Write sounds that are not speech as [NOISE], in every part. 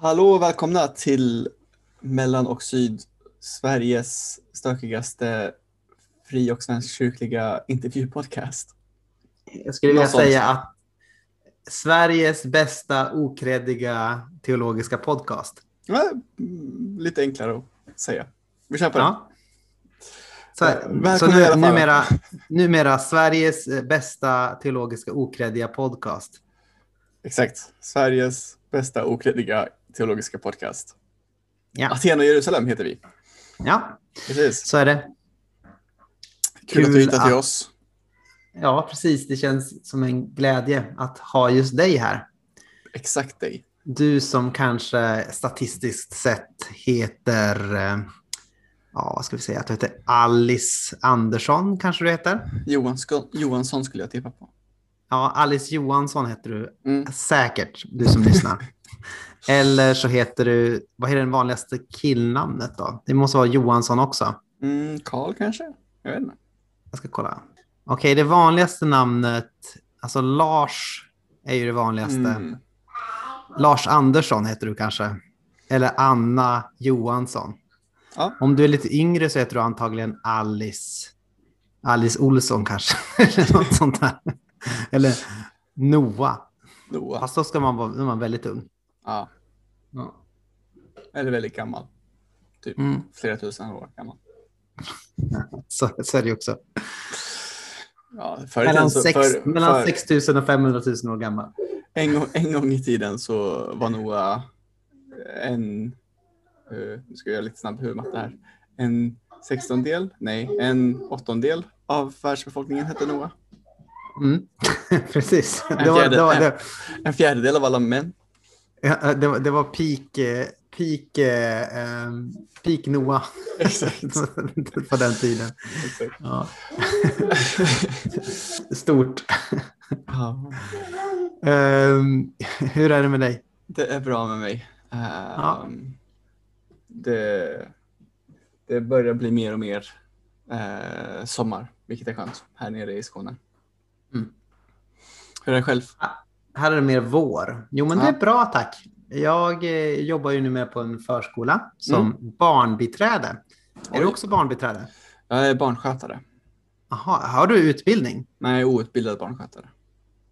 Hallå och välkomna till Mellan och Syd, Sveriges stökigaste fri och svenskkyrkliga intervjupodcast. Jag skulle vilja säga att Sveriges bästa okreddiga teologiska podcast. Ja, lite enklare att säga. Vi kör på det. Ja. Så, välkomna så nu, numera, numera Sveriges eh, bästa teologiska okreddiga podcast. Exakt. Sveriges bästa okreddiga teologiska podcast. Ja, Aten och Jerusalem heter vi. ja Precis. så är det. Kul, att Kul du hittade till att- oss. Ja, precis. Det känns som en glädje att ha just dig här. Exakt dig. Du som kanske statistiskt sett heter, eh, ja vad ska vi säga, att du heter Alice Andersson kanske du heter? Johan, Sk- Johansson skulle jag tippa på. Ja, Alice Johansson heter du Mm. säkert, du som lyssnar. [LAUGHS] Eller så heter du, vad är det vanligaste killnamnet då? Det måste vara Johansson också. Mm, Karl kanske? Jag vet inte. Jag ska kolla. Okej, det vanligaste namnet, alltså Lars är ju det vanligaste. Mm. Lars Andersson heter du kanske. Eller Anna Johansson. Ja. Om du är lite yngre så heter du antagligen Alice. Alice Olsson kanske. [LAUGHS] Eller något sånt där. Eller Noah. Noah. Fast då ska man vara, man väldigt ung. Ja. Ja. Eller väldigt gammal. Typ Mm. flera tusen år gammal. [LAUGHS] Så, så är det också. Ja, Mellan, så- sex, för- mellan för- 6 000 och 500 000 år gammal. En, gång, en gång i tiden så var Noah en, uh, nu ska jag göra lite snabb huvudmatte här, en sextondel, nej, en åttondel av världsbefolkningen hette Noah. Mm. [LAUGHS] Precis. En Det var, fjärde- det, var, det, En fjärdedel av alla män. Ja, det, var, det var peak, eh, peak, eh, ehm, peak Noah [LAUGHS] på den tiden. Ja. [LAUGHS] Stort. Ja, Ehm, hur är det med dig? det är bra med mig. Ehm, det, det börjar bli mer och mer eh, sommar, vilket är skönt här nere i Skåne. Mm. Hur är det själv? Här är det mer vår. Jo, men det Ja. är bra tack. Jag eh, jobbar ju nu med på en förskola som barnbiträde. Är du Mm. Oj. också barnbiträde? Jag är barnskötare. Jaha, har du utbildning? Nej, jag är outbildad barnskötare.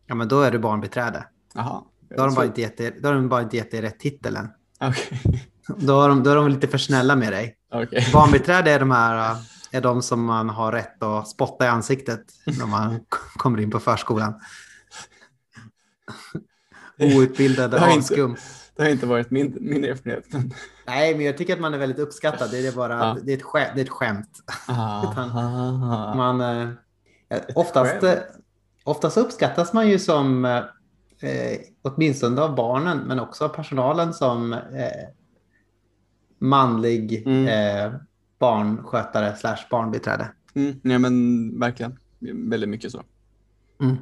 Ja, men då är du barnbiträde. Jaha. Då har de bara inte gett dig, då har de bara inte gett dig rätt titel än. Okej. [LAUGHS] Då, har de, då är de lite för snälla med dig. Okej. Barnbiträde är de här äh, är de som man har rätt att spotta i ansiktet när man [LAUGHS] kommer in på förskolan. [LAUGHS] Outbildade Det inte- avskum. Det har inte varit min, min erfarenhet. Nej, men jag tycker att man är väldigt uppskattad. Det är bara Ja. det är ett, skä, det är ett skämt. [LAUGHS] Aha. [LAUGHS] Man, eh, oftast, Skämt. eh, oftast uppskattas man ju som, eh, eh, åtminstone av barnen, men också av personalen som eh, manlig Mm. eh, barnskötare slash barnbiträde. Mm, nej, men verkligen. Väldigt mycket så. Mm.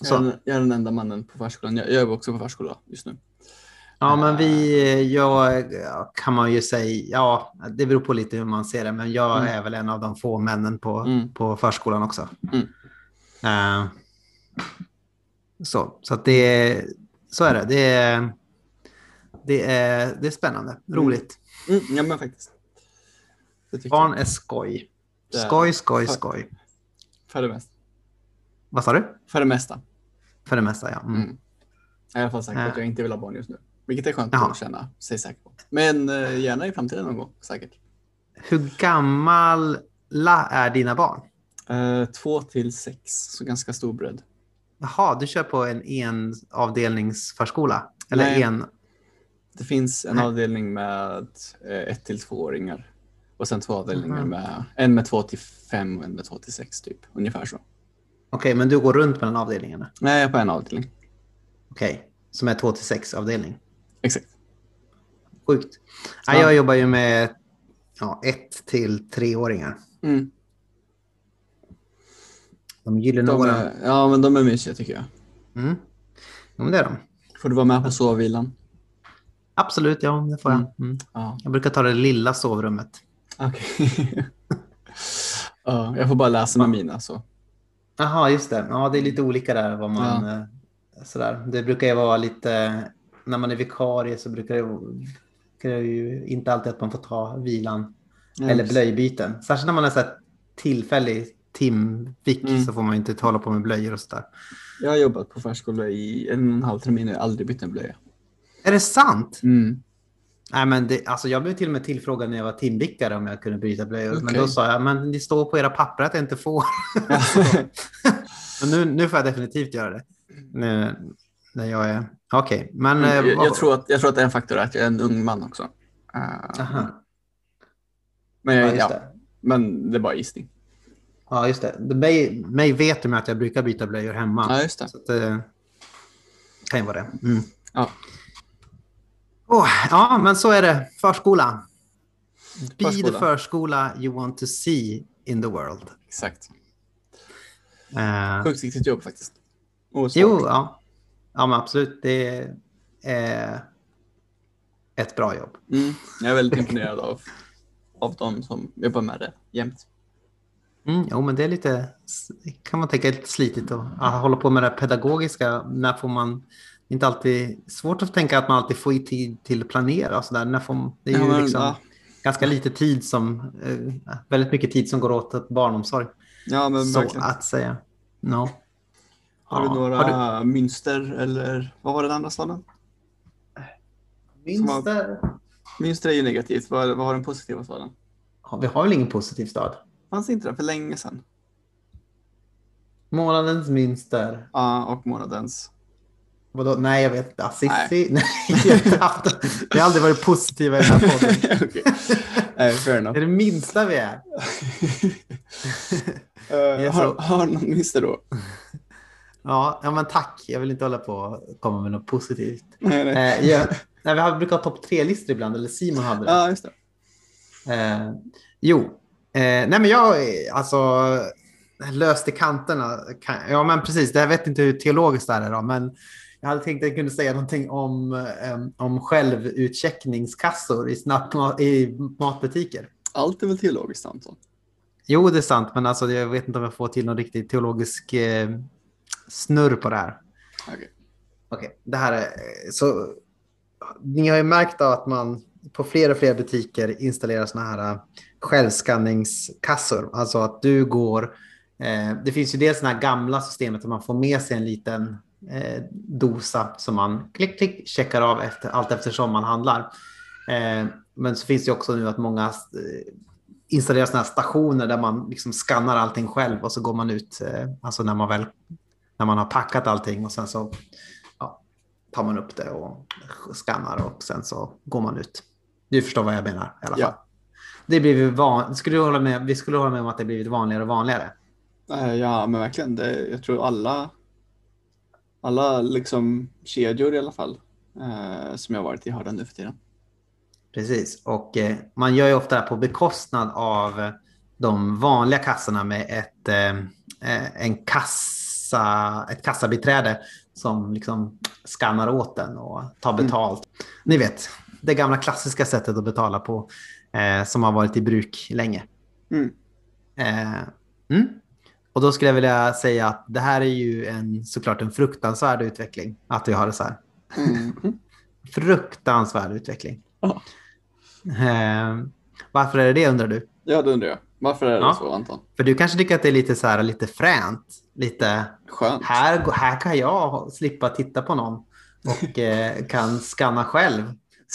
Jag, Så. den- jag är den enda mannen på förskolan. Jag, jag jobbar också på förskola just nu. Ja, men vi, jag ja, kan man ju säga, ja, det beror på lite hur man ser det, men jag Mm. är väl en av de få männen på, Mm. på förskolan också. Mm. Eh, så, så att det, så är det. Det är, det är, det är spännande, roligt. Mm, ja, men faktiskt. Barn är skoj. Skoj, skoj, För- skoj. För det mesta. Vad sa du? För det mesta. För det mesta, ja. Mm. Mm. I alla fall sagt Ja. att jag inte vill ha barn just nu. Vilket är skönt Jaha. att känna sig säker på. Men eh, gärna i framtiden någon gång, säkert. Hur gamla är dina barn? Eh, två till sex, så ganska stor bredd. Jaha, du kör på en enavdelningsförskola? Eller Nej. en... Det finns en Nej. avdelning med eh, ett till tvååringar. Och sen två avdelningar Mhm. med en med två till fem och en med två till sex typ. Ungefär så. Okej, men du går runt mellan avdelningarna? Nej, jag är på en avdelning. Okej, som är 2 till 6 avdelning. Exakt. Sjukt. Ja. Ja. Jag jobbar ju med ja, 1 till 3-åringar. Mm. De gyllene De åren. ja, men de är mysiga tycker jag. Mm. Ja, men det är de. Får du vara med på sovvilan? Absolut, ja, det får jag. Mm. Ja, Jag brukar ta det lilla sovrummet. okej. [LAUGHS] ja, jag får bara läsa med mina så. Jaha, just det. Ja, det är lite olika där vad man... eh, Sådär. Det brukar ju vara lite när man är vikarie så brukar det, brukar det ju inte alltid att man får ta vilan Ja, eller blöjbyten. Särskilt när man är så tillfällig timvik Mm. så får man inte hålla på med blöjor och sådär. Jag har jobbat på förskola i en och en halv termin och jag har aldrig bytt en blöja. Är det sant? Mm. Nej, men det, alltså jag blev till och med tillfrågad när jag var timvickare om jag kunde byta blöjor. Men Okej. då sa jag, men det står på era papper att jag inte får. [LAUGHS] men nu, nu får jag definitivt göra det. Nu, när jag är... Okej, men... eh, jag, jag, tror att, jag tror att det är en faktor att jag är en ung man också. Aha. men, Ja, jag, ja, det. men det är bara gissning. Ja, just det. Mig, mig vet de att jag brukar byta blöjor hemma. Ja, just det. Så att, eh, kan ju vara det. Mm. Ja. Åh, ja, men så är det. Förskola. Be the Förskola. förskola you want to see in the world. Exakt. Eh, Sjukt viktigt jobb faktiskt. Och svårt. jo, ja. ja, men absolut. Det är ett bra jobb. Mm. Jag är väldigt imponerad av, av de som jobbar med det jämt. Mm, jo, men det är lite, kan man tänka, lite slitigt att ja, hålla på med det pedagogiska. När får man, inte alltid svårt att tänka att man alltid får i tid till att planera och sådär. När får, det är Ja, ju men, liksom ja. ganska lite tid som, eh, väldigt mycket tid som går åt till barnomsorg. Ja, men så verkligen. att säga. No. Har du Ja. några Har mönster eller vad var den andra staden? Münster? Mönster är ju negativt. Vad, vad var den positiva staden? Ja, vi har väl ingen positiv stad? Fanns inte den för länge sedan? Månadens Münster. Ja, och månadens. Vadå? Nej, jag vet inte. Assisi? [LAUGHS] Nej, jag har haft har aldrig varit positiva i den här podden. [LAUGHS] Okej. Nej, fair enough. Det är det minsta vi är. [LAUGHS] Är har, har någon mönster då? Ja, ja, men tack. Jag vill inte hålla på och komma med något positivt. Nej, nej. Eh, ja, nej, vi har, brukar ha topp tre-listor ibland, eller Simon hade det. Ja, just det. Eh, jo, eh, nej men jag, alltså, löst i kanterna. Kan, ja, men precis. Jag vet inte hur teologiskt det är då, men jag hade tänkt att jag kunde säga någonting om, eh, om självutcheckningskassor i, snabb, i matbutiker. Allt är väl teologiskt, Anton? Jo, det är sant, men alltså, jag vet inte om jag får till någon riktig teologisk eh, snurr på det här. Okej. Okej, det här är så. Ni har ju märkt att man på fler och fler butiker installerar såna här äh, självskanningskassor. Alltså att du går. Eh, det finns ju dels såna här gamla systemet där man får med sig en liten eh, dosa som man klick, klick checkar av efter, allt eftersom man handlar. Eh, men så finns det också nu att många eh, installerar såna här stationer där man liksom skannar allting själv och så går man ut. Eh, alltså när man väl när man har packat allting och sen så ja, tar man upp det och skannar och sen så går man ut. Du förstår vad jag menar i alla fall. Ja. Det blir van... skulle du hålla med... Vi skulle hålla med om att det blivit vanligare och vanligare. Eh, Ja, men verkligen. Det, jag tror alla, alla liksom kedjor i alla fall eh, som jag varit i har den nu för tiden. Precis, och eh, man gör ju ofta det här på bekostnad av de vanliga kassorna med ett, eh, eh, en kassa, ett kassabiträde som liksom skannar åt den och tar betalt. Ni vet, det gamla klassiska sättet att betala på eh, som har varit i bruk länge. Mm. Eh, mm. Och då skulle jag vilja säga att det här är ju en, såklart en fruktansvärd utveckling, att vi har det så här. Mm. [LAUGHS] Fruktansvärd utveckling. Ja. Eh, varför är det det undrar du? Ja, det undrar jag. Varför är det Ja. så, Anton? För du kanske tycker att det är lite så här, lite fränt. Lite, Skönt. här, här kan jag slippa titta på någon och [LAUGHS] eh, kan skanna själv.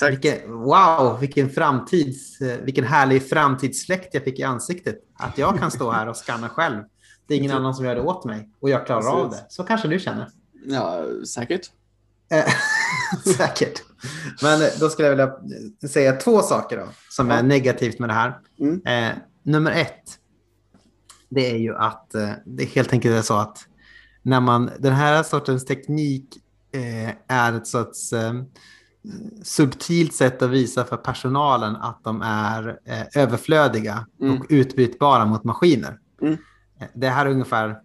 Vilken, wow, vilken, framtids, eh, vilken härlig framtidsfläkt jag fick i ansiktet. Att jag kan stå här och skanna själv. Det är ingen annan som gör det åt mig och jag klarar av Precis. det. Så kanske du känner. Ja, säkert. Eh, [LAUGHS] Säkert. Men eh, då skulle jag vilja säga två saker då, som Ja. är negativt med det här. Mm. Eh, nummer ett, det är ju att eh, det helt enkelt är så att när man, den här sortens teknik eh, är ett sorts eh, subtilt sätt att visa för personalen att de är eh, överflödiga Mm. och utbytbara mot maskiner. Mm. Det här är ungefär,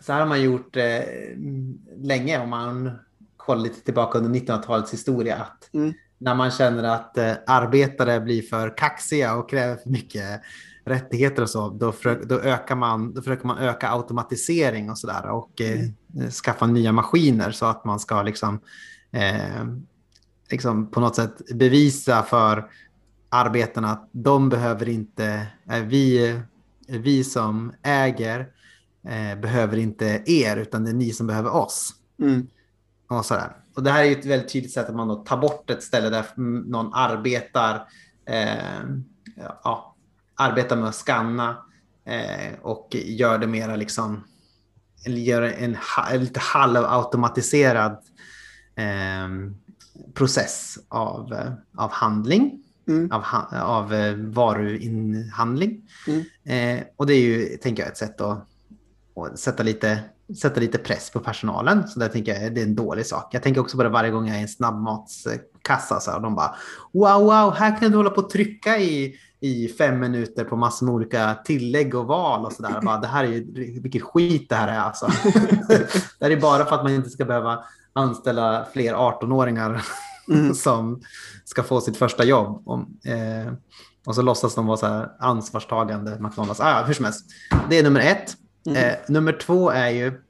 så här har man gjort eh, länge om man kollar lite tillbaka under 1900-talets historia. Att Mm. När man känner att eh, arbetare blir för kaxiga och kräver för mycket rättigheter och så, då, för, då, ökar man, då försöker man öka automatisering och sådär och eh, skaffa nya maskiner så att man ska liksom eh, liksom på något sätt bevisa för arbetarna att de behöver inte, eh, vi, vi som äger eh, behöver inte er utan det är ni som behöver oss. Mm. Och, sådär. och det här är ett väldigt tydligt sätt att man då tar bort ett ställe där någon arbetar, eh, ja, arbetar med att skanna eh, och gör det mera liksom, gör en, en lite halvautomatiserad eh, process av, eh, av handling, mm. av, av eh, varuinhandling. Mm. Eh, och det är ju, tänker jag, ett sätt att, att sätta, lite, sätta lite press på personalen. Så där tänker jag det är en dålig sak. Jag tänker också på det varje gång jag är i en snabbmatskassa. Så här, och de bara wow, wow, här kan du hålla på och trycka i i fem minuter på massor med olika tillägg och val och sådär. Det här är ju, vilket skit det här är alltså. [LAUGHS] det här är bara för att man inte ska behöva anställa fler 18-åringar mm. [LAUGHS] som ska få sitt första jobb. Och, eh, och så låtsas de vara så här ansvarstagande McDonalds. Ah, hur som helst. Det är nummer ett. Mm. Eh, nummer två är ju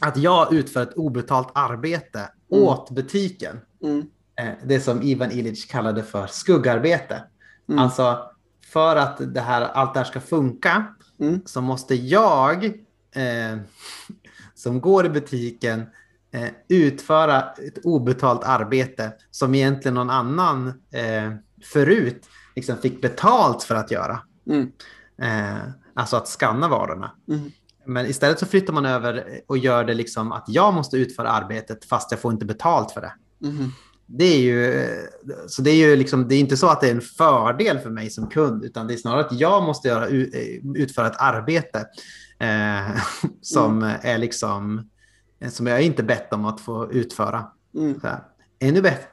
att jag utför ett obetalt arbete mm. åt butiken. Mm. Eh, det som Ivan Illich kallade för skuggarbete. Mm. Alltså för att det här, allt det här ska funka så måste jag eh, [LAUGHS] som går i butiken eh, utföra ett obetalt arbete som egentligen någon annan eh, förut liksom fick betalt för att göra. Mm. Eh, alltså att skanna varorna. Mm. Men istället så flyttar man över och gör det liksom att jag måste utföra arbetet fast jag får inte betalt för det. Mm det är ju, så det är ju liksom, det är inte så att det är en fördel för mig som kund, utan det är snarare att jag måste göra, utföra ett arbete eh, [LAUGHS] som mm. är liksom, som jag inte bett om att få utföra. Mm. Så här. Ännu bättre.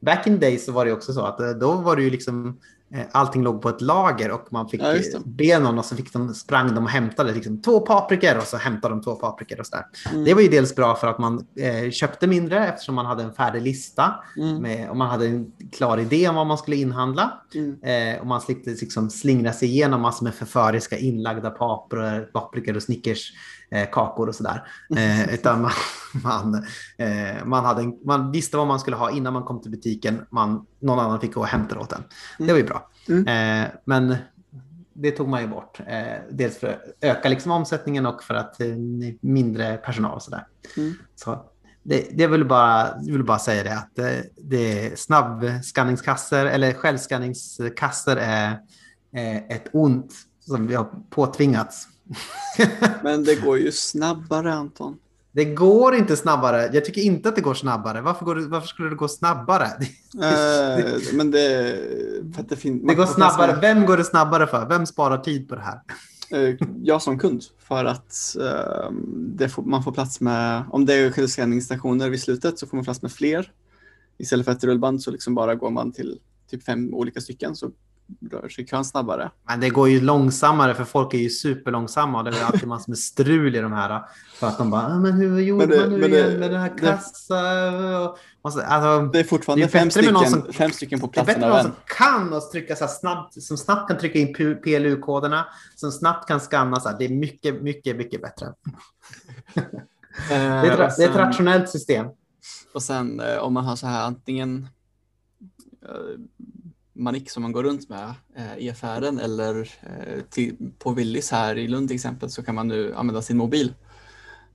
Back in days så var det också så att eh, då var det ju liksom Eh, allting låg på ett lager och man fick ja, be någon och så fick de, sprang de och hämtade liksom, två paprikor och så hämtade de två paprikor. Och så mm. Det var ju dels bra för att man eh, köpte mindre eftersom man hade en färdig lista mm. med, och man hade en klar idé om vad man skulle inhandla. Mm. Eh, och man slipte liksom, slingra sig igenom massor med förföriska inlagda paprikor, paprikor och Snickers eh, kakor och sådär. Eh, [LAUGHS] utan man, man, eh, man, hade en, man visste vad man skulle ha innan man kom till butiken. Man, någon annan fick gå och hämta det åt en. Det var ju bra. Mm. Eh, men det tog man ju bort. Eh, dels för att öka liksom omsättningen och för att mindre personal och sådär. Mm. Så det, det vill bara, vill bara säga det att det, det är snabbskanningskassor eller självskanningskassor är, är ett ont som vi har påtvingats Men det går ju snabbare Anton. Det går inte snabbare. Jag tycker inte att det går snabbare. Varför, går det, varför skulle det gå snabbare? [LAUGHS] Eh, men det, för det, det går snabbare. Vem går det snabbare för? Vem sparar tid på det här? Eh, jag som kund för att uh, får, man får plats med, om det är självskanningsstationer vid slutet så får man plats med fler. Istället för ett rullband så liksom bara går man till typ fem olika stycken så rör sig kön snabbare. Men det går ju långsammare för folk är ju superlångsamma och det är [LAUGHS] alltid massor med strul i de här. För att de bara, ah, men hur gjorde det, man nu igen det, med den här kassan? Alltså, det är fortfarande det är fem, stycken, som, fem stycken på platsen. Det är bättre med någon som kan och trycka så snabbt, som snabbt kan trycka in PLU-koderna, som snabbt kan scanna. Så här. Det är mycket, mycket, mycket bättre. [LAUGHS] det, är ett, sen, det är ett rationellt system. Och sen eh, om man har så här antingen eh, manik som man går runt med eh, i affären eller eh, till, på Willys här i Lund till exempel så kan man nu använda sin mobil.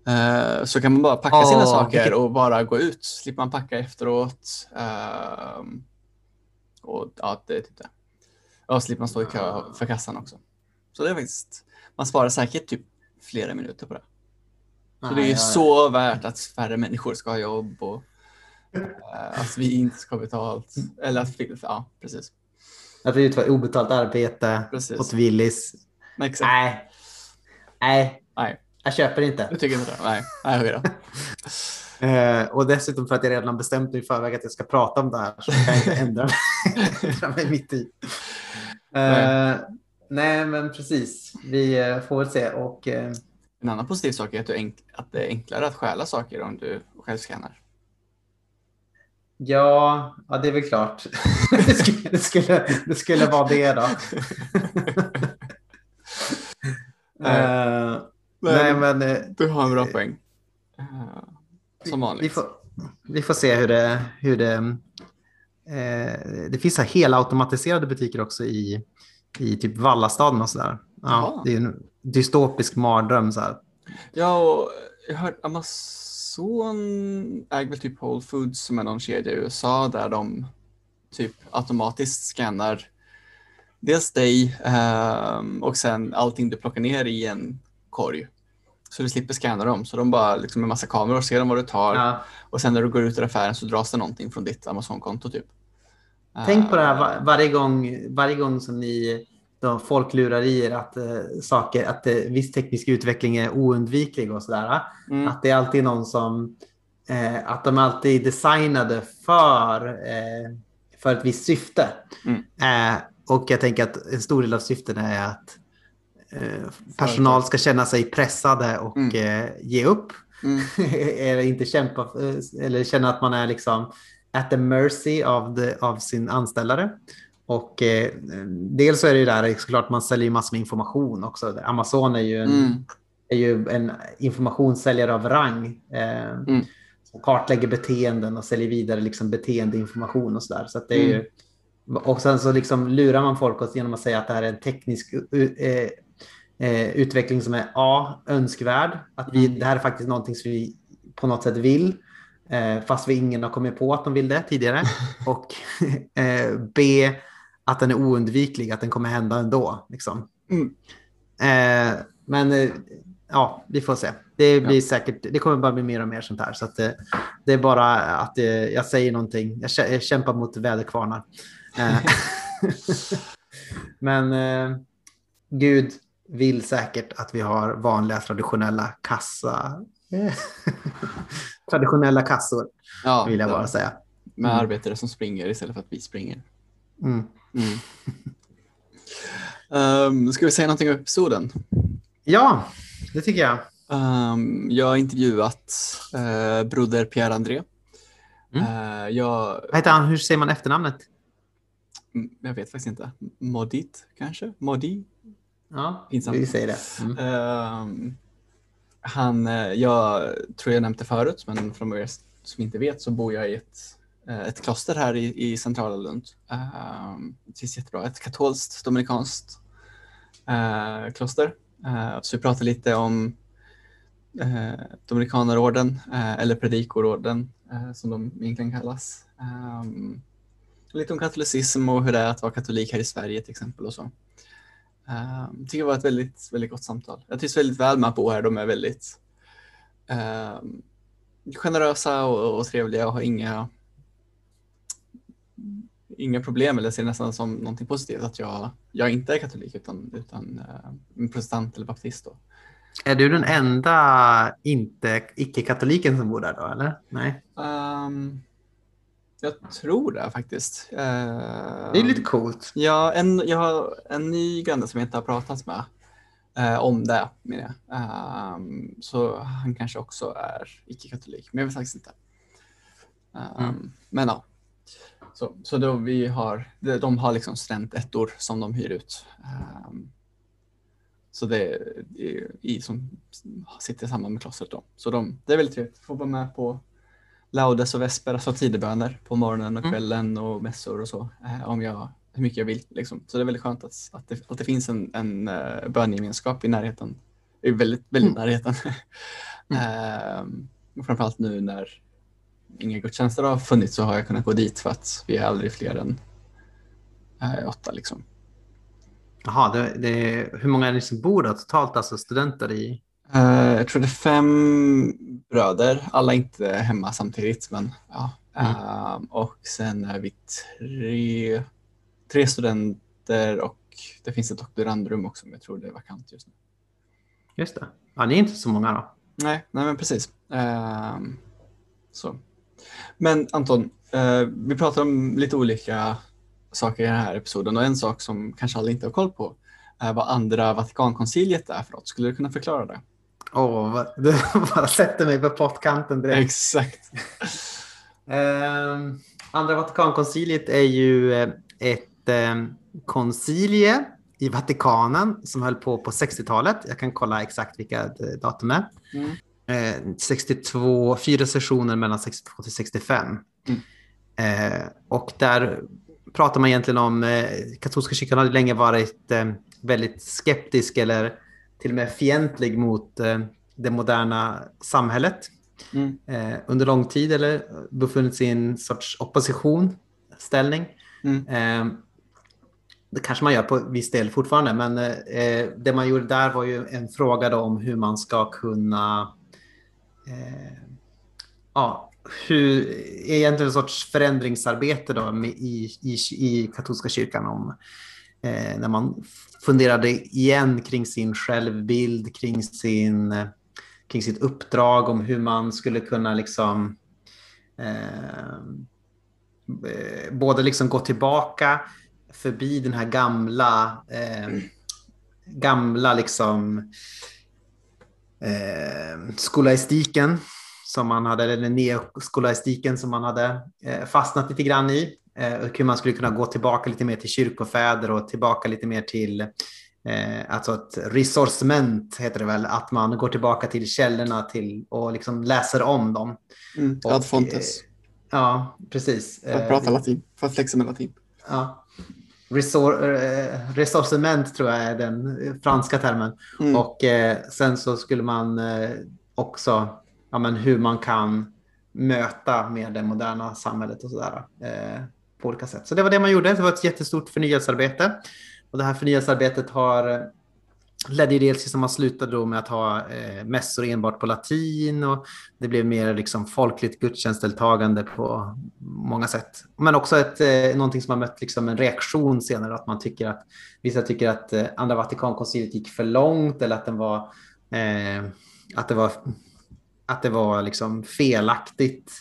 Eh, så kan man bara packa oh, sina saker vilket... och bara gå ut. Slipper man packa efteråt. Ehm, och ja, det är typ det. Och slipper man stå i kö för kassan också. Så det är faktiskt, man sparar säkert typ flera minuter på det. Så det är ju så värt att färre människor ska ha jobb och att vi inte ska ha betalt. Eller att, ja, precis. Att vi utför obetalt arbete precis. åt Willys. Exakt. Nej. Nej. Nej. Jag köper inte. Jag tycker inte det. Nej, Nej okej då. Uh, [LAUGHS] och dessutom för att jag redan bestämt mig i förväg att jag ska prata om det här så kan jag inte ändra mig, [LAUGHS] ändra mig mitt i. Uh, nej. nej. men precis. Vi får väl se. Och, uh... En annan positiv sak är att, du att det är enklare att stjäla saker om du självskannar. Ja, ja, det är väl klart. [LAUGHS] det, skulle, det, skulle, det skulle vara det då. [LAUGHS] nej. Uh, nej, men... Uh, du har en bra poäng. Uh, som vanligt. Vi får, vi får se hur det, hur det, eh, det finns så här helautomatiserade butiker också i, i typ Vallastaden och sådär. Ja, det är en dystopisk mardröm. Så här. Ja, och jag har hört Amazon äger väl typ Whole Foods som är någon kedja i USA där de typ automatiskt scannar dels dig ehm, och sen allting du plockar ner i en korg. Så du slipper scanna dem. Så de bara liksom med massa kameror ser de vad du tar Ja. och sen när du går ut ur affären så dras det någonting från ditt Amazon-konto typ. Tänk på det här Eh, var, varje, gång, varje gång som ni, då folk lurar i er att, eh, saker, att eh, viss teknisk utveckling är oundviklig och sådär. Mm. Att det är alltid någon som, eh, att de alltid är designade för, eh, för ett visst syfte. Mm. Eh, och jag tänker att en stor del av syftet är att eh, personal ska känna sig pressade och Mm. ge upp. Mm. [LAUGHS] eller inte kämpa, eller känna att man är liksom at the mercy av, the, av sin anställare. Och eh, dels så är det ju där såklart man säljer ju massor med information också. Amazon är ju en, Mm. är ju en informationssäljare av rang. Eh, Mm. som kartlägger beteenden och säljer vidare liksom beteendeinformation och sådär. Så att det är ju, och sen så liksom lurar man folk genom att säga att det här är en teknisk eh, eh, utveckling som är A, önskvärd. Att vi, Mm. det här är faktiskt någonting som vi på något sätt vill. Eh, fast vi ingen har kommit på att de vill det tidigare. [LAUGHS] och [LAUGHS] eh, B, att den är oundviklig, att den kommer hända ändå. Liksom. Mm. Eh, men eh, ja, vi får se. Det blir Ja. säkert, det kommer bara bli mer och mer sånt här. Så att, eh, det är bara att eh, jag säger någonting. Jag, kä- jag kämpar mot väderkvarnar. Eh, [LAUGHS] men eh, Gud vill säkert att vi har vanliga traditionella kassa. [LAUGHS] traditionella kassor Ja, vill jag ja. bara säga. Med Mm. arbetare som springer istället för att vi springer. Mm. Mm. um, [LAUGHS] ska vi säga någonting om episoden? Ja, det tycker jag. Um, jag har intervjuat uh, broder Pierre-André. Mm. Uh, jag, Vad heter han? Hur säger man efternamnet? mm, jag vet faktiskt inte. Modit kanske? Modi? Ja, Pinsamt. vi säger det. Mm. Ehm, han, eh, jag tror jag nämnt det förut, men för de som inte vet så bor jag i ett, Eh, ett kloster här i, i centrala Lund. Um, det finns jättebra. Ett katolskt, dominikanskt eh, kloster. Eh, så vi pratar lite om uh, Dominikanerorden, eller Predikororden som de egentligen kallas. Ehm, lite om katolicism och hur det är att vara katolik här i Sverige till exempel och så. Ehm, jag tycker det var ett väldigt, väldigt gott samtal. Jag trivs väldigt väl med att bo här. De är väldigt generösa och, och trevliga och har inga, inga problem eller ser nästan som någonting positivt att jag, jag inte är katolik utan, utan uh, en protestant eller baptist. Då. Är du den enda inte icke-katoliken som bor där då, eller? Nej. Ehm, jag tror det faktiskt. Det är lite coolt. Ja, en, jag har en ny granne som jag inte har pratat med eh, om det. Menar jag. Ehm, så han kanske också är icke-katolik, men jag vet faktiskt inte. Ehm, Mm. Men ja. Så, så då vi har, de, har liksom studentettor som de hyr ut. Ehm, så det är, i som sitter samman med klostret då. Så de, det är väldigt trevligt att få vara med på laudes och vesper, alltså tideböner på morgonen och Mm. kvällen och mässor och så. Eh, om jag, hur mycket jag vill. Liksom. Så det är väldigt skönt att, att, det, att det finns en, en uh, bönegemenskap i närheten. I väldigt, väldigt Mm. närheten. [LAUGHS] Ehm, och framförallt nu när inga gudstjänster har funnits så har jag kunnat gå dit för att vi är aldrig fler än eh, åtta. Liksom. Jaha, det, det, hur många är ni som bor där totalt, alltså studenter i? Eh, jag tror det är fem bröder, alla inte hemma samtidigt. Men, ja. Mm. Ehm, och sen är vi tre, tre studenter och det finns ett doktorandrum också, men jag tror det är vakant just nu. Just det. Ja, ni är inte så många då. Nej, nej men precis. Ehm, så. Men Anton, eh, vi pratar om lite olika saker i den här episoden och en sak som kanske alla inte har koll på är vad andra Vatikankonciliet är för något. Skulle du kunna förklara det? Åh, [LAUGHS] du bara sätter mig på pottkanten direkt. Exakt. [LAUGHS] Ehm, Andra Vatikankonciliet är ju eh, ett koncilie i Vatikanen som höll på på 60-talet. Jag kan kolla exakt vilka eh, datum det är. Mm. Eh, 62, fyra sessioner mellan 62 till 65. Mm. Eh, och där pratar man egentligen om, eh, katolska kyrkan har länge varit eh, väldigt skeptisk eller till och med fientlig mot eh, det moderna samhället Mm. eh, under lång tid eller befunnit sig i en sorts oppositionsställning. Mm. Eh, det kanske man gör på viss del fortfarande, men eh, det man gjorde där var ju en fråga om hur man ska kunna eh, ja, hur, egentligen en sorts förändringsarbete då med, i, i, i katolska kyrkan om eh, när man funderade igen kring sin självbild, kring, sin, kring sitt uppdrag, om hur man skulle kunna liksom eh, eh, både liksom gå tillbaka förbi den här gamla eh, gamla liksom eh, skolaistiken som man hade, eller neoskolaistiken som man hade eh, fastnat lite grann i. Eh, och hur man skulle kunna gå tillbaka lite mer till kyrkofäder och tillbaka lite mer till eh, alltså ett resourcement heter det väl, att man går tillbaka till källorna till, och liksom läser om dem. Mm. Och, Ad fontes. eh, Ja, precis. För att prata latin. För att flexa med latin. Ja. Resor, eh, ressourcement tror jag är den franska termen. Mm. Och eh, sen så skulle man eh, också, ja men hur man kan möta med det moderna samhället och sådär eh, på olika sätt. Så det var det man gjorde. Det var ett jättestort förnyelsearbete. Och det här förnyelsearbetet har ledde ju dels till att man slutade då med att ha eh, mässor enbart på latin och det blev mer liksom folkligt gudstjänstdeltagande på många sätt. Men också ett, eh, någonting som har mött liksom en reaktion senare, att man tycker att vissa tycker att eh, andra Vatikankonciliet gick för långt eller att den var eh, att det var att det var liksom felaktigt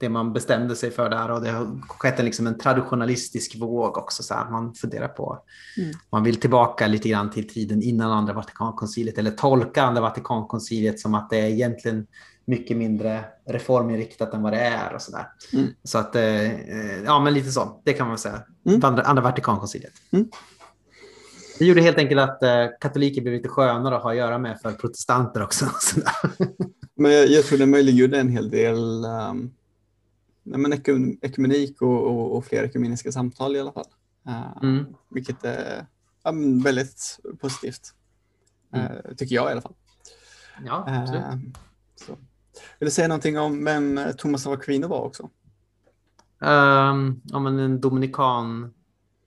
det man bestämde sig för där och det har skett en, liksom en traditionalistisk våg också så här, man funderar på Mm. man vill tillbaka lite grann till tiden innan andra Vatikankonciliet eller tolka andra Vatikankonciliet som att det är egentligen mycket mindre reforminriktat än vad det är och sådär. Mm. Så att, eh, eh, ja men lite så, det kan man säga. Mm. Andra, andra Vatikankonciliet. Mm. Det gjorde helt enkelt att eh, katoliker blev lite skönare att ha att göra med för protestanter också. [LAUGHS] Men jag, jag tror det möjliggjorde en hel del um, nej, men ekum, ekumenik och, och, och fler ekumeniska samtal i alla fall. Uh, Mm. Vilket är ja, väldigt positivt. Mm. Uh, tycker jag i alla fall. Ja, absolut. Uh, så. Vill du säga någonting om vem eh, Thomas av Aquino var också? Um, ja, men en dominikan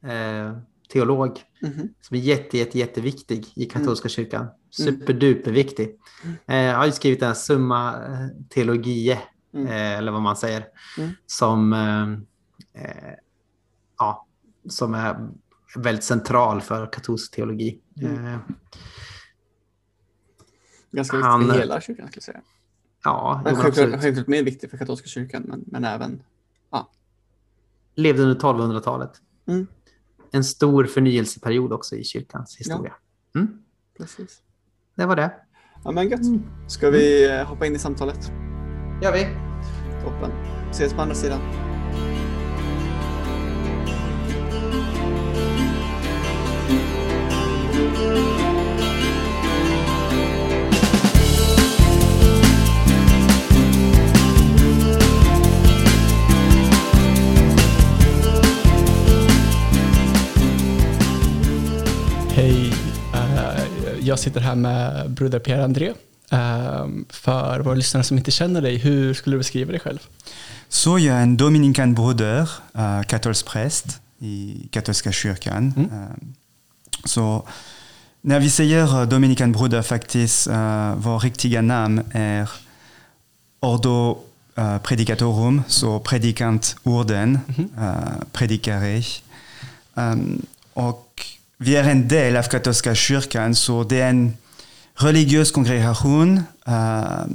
eh, teolog Mhm. som är jätte, jätte, jätteviktig i katolska kyrkan. Mm. Superduperviktig. Eh, jag har ju skrivit den här Summa eh, Theologie, Mm. eh, eller vad man säger, Mm. som, eh, eh, ja, som är väldigt central för katolsk teologi. Mm. Eh, Ganska viktig Han- för hela kyrkan skulle jag säga. ja, Men självklart, självklart mer viktig för katolska kyrkan men, men även Levde under 1200-talet. Mm. En stor förnyelseperiod också i kyrkans historia. Mm, precis. det var det. Ja men gött. Ska vi eh, hoppa in i samtalet? gör vi. Toppen. Ses på andra sidan. Hej, eh, jag sitter här med broder Pierre-André för våra lyssnare som inte känner dig, hur skulle du beskriva dig själv? Så jag är en dominikan broder, uh, katolsk präst i katolska kyrkan. Mm. Eh, så när vi säger uh, dominikan broder faktiskt, uh, vår riktiga namn är Ordo uh, Predicatorum, så predikantorden, uh, predikare. Um, och vi är en del av katolska kyrkan, så det är en religiös kongregation. Uh,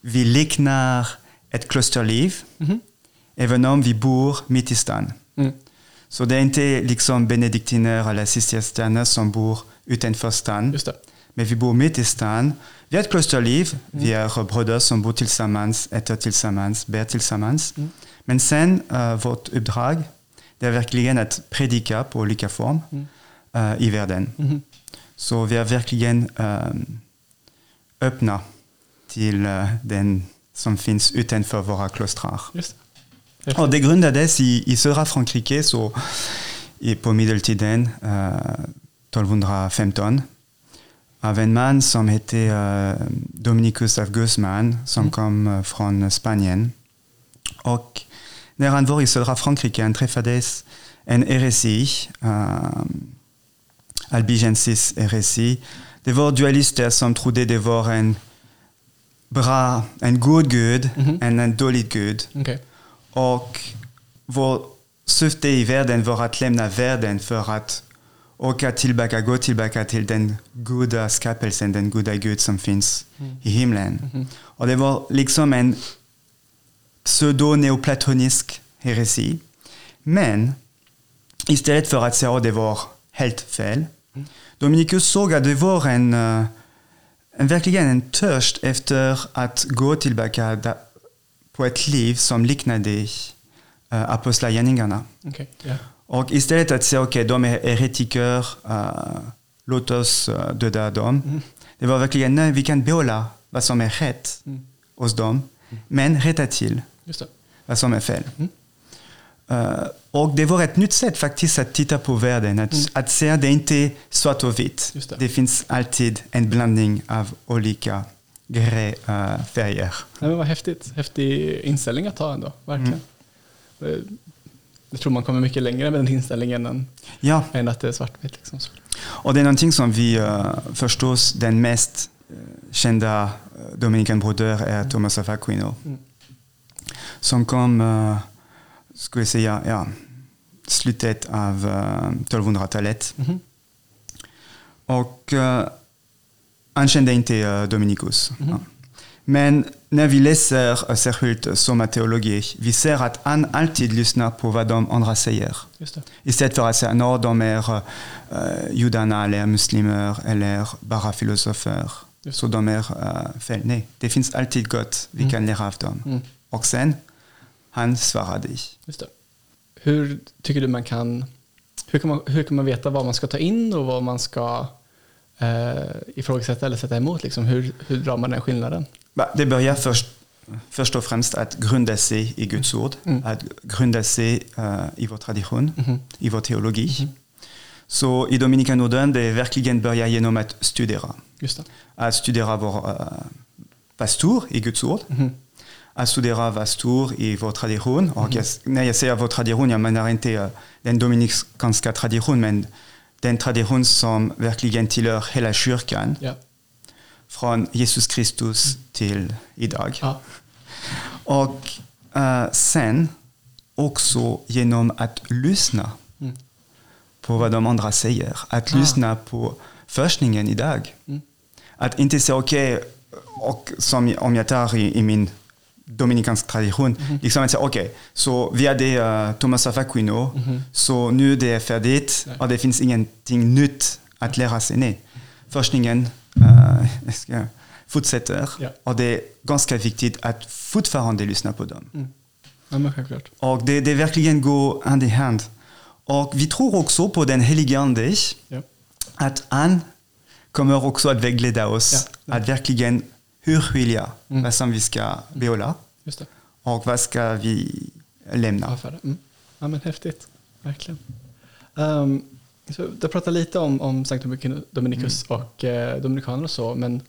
vi liknar ett klosterliv, Mhm. även om vi bor mitt i stan. Mm. Så det är inte liksom benediktiner eller cistercianer som bor utanför stan. Men vi bor mitt i stan. Vi har ett klosterliv. Mm. Vi är bröder som bor tillsammans, äter tillsammans, ber tillsammans. Mm. Men sen, uh, vårt uppdrag, det är verkligen att predika på olika form Mm. uh, i världen. Så vi är verkligen öppna till uh, den som finns utanför våra klostrar. Just det. Och det grundades i, i södra Frankrike, så i, på medeltiden, uh, 1215, av en man som hette uh, Dominicus av Guzman, som Mm. kom uh, från Spanien. Och när han var i södra Frankrike han träffades en uh, albigensis heresi. Det var dualister som trodde det var en bra, en god gud Mhm. än en dålig gud. Okej. Och vår syfte i världen var att lämna världen för att åka tillbaka, gå tillbaka till den goda skapelsen, den goda Gud som finns i himlen. Mhm. Och det var liksom en pseudo-neoplatonisk heresi. Men istället för att säga att det var helt fel, Dominicus såg att det var en, eh, en verkligen en törst efter att gå tillbaka på ett liv som liknade uh, apostlagärningarna. Okej, ja. Och istället att säga okej, de är heretiker, uh, låt oss döda dem. Det var verkligen, nej, vi kan behålla vad som är rätt Mm. hos dem, men rätta till vad som är fel. Mm. Uh, och det var ett nytt sätt faktiskt att titta på världen, att, Mm. att se att det inte är svart och vitt. Det. Det finns alltid en blandning av olika grä, uh, färger. Nej, men vad häftigt. Häftig inställning att ha ändå, verkligen. Eh, Jag tror man kommer mycket längre med den inställningen än, Ja, än att det är svartvitt. Liksom. Och det är någonting som vi uh, förstås, den mest uh, kända uh, Dominikanbroder är Thomas av Aquino. Mm. Som kom, uh, ska säga, ja, slutet av uh, 1200-talet. Mhm. Och uh, han kände inte uh, Dominicus. Mhm. Ja. Men när vi läser uh, särskilt sommateologi, vi ser att han alltid lyssnar på vad de andra säger. Istället för att säga att de är uh, judarna eller muslimer eller bara filosofer. Så de är uh, fel. Nej, det finns alltid gott vi Mm. kan lära av dem. Mm. Och sen, han svarade. Just det. Hur tycker du man kan, hur kan man, hur kan man veta vad man ska ta in och vad man ska eh, ifrågasätta eller sätta emot? Liksom? Hur, hur drar man den skillnaden? Det börjar först, först och främst att grunda sig i Guds ord, Mm. att grunda sig uh, i vår tradition, Mhm. i vår teologi. Så i Dominikanorden, det verkligen börjar genom att studera. Just det. Att studera vår uh, vad står i Guds ord, Mhm. att studera vad står i vår tradition. Och jag, när jag säger vår tradition, jag menar inte uh, den dominikanska tradition, men den tradition som verkligen tillhör hela kyrkan, Ja. från Jesus Kristus till idag. Ja. Och eh, sen också genom att lyssna Mm. på vad de andra säger. Att Ah. lyssna på forskningen idag. Mm. Att inte säga okej, och som om jag tar i, i min dominikansk tradition, Mhm. liksom att säga okej, så vi hade uh, Thomas av Aquino, Mhm. så nu det är färdigt och det finns ingenting nytt att lära sig. Nej, forskningen [LAUGHS] uh, fortsätter Ja. och det är ganska viktigt att fortfarande lyssna på dem. Mm. Ja, men självklart. Och det, det verkligen går hand i hand. Och vi tror också på den helige Ande, Ja. att han kommer också att vägleda oss ja. att verkligen urskilja Mm. vad som vi ska behålla Just det. och vad ska vi lämna. Mm. Ja, men häftigt. Verkligen. Um, så jag pratade lite om, om Sankt Dominicus och eh, dominikaner och så, men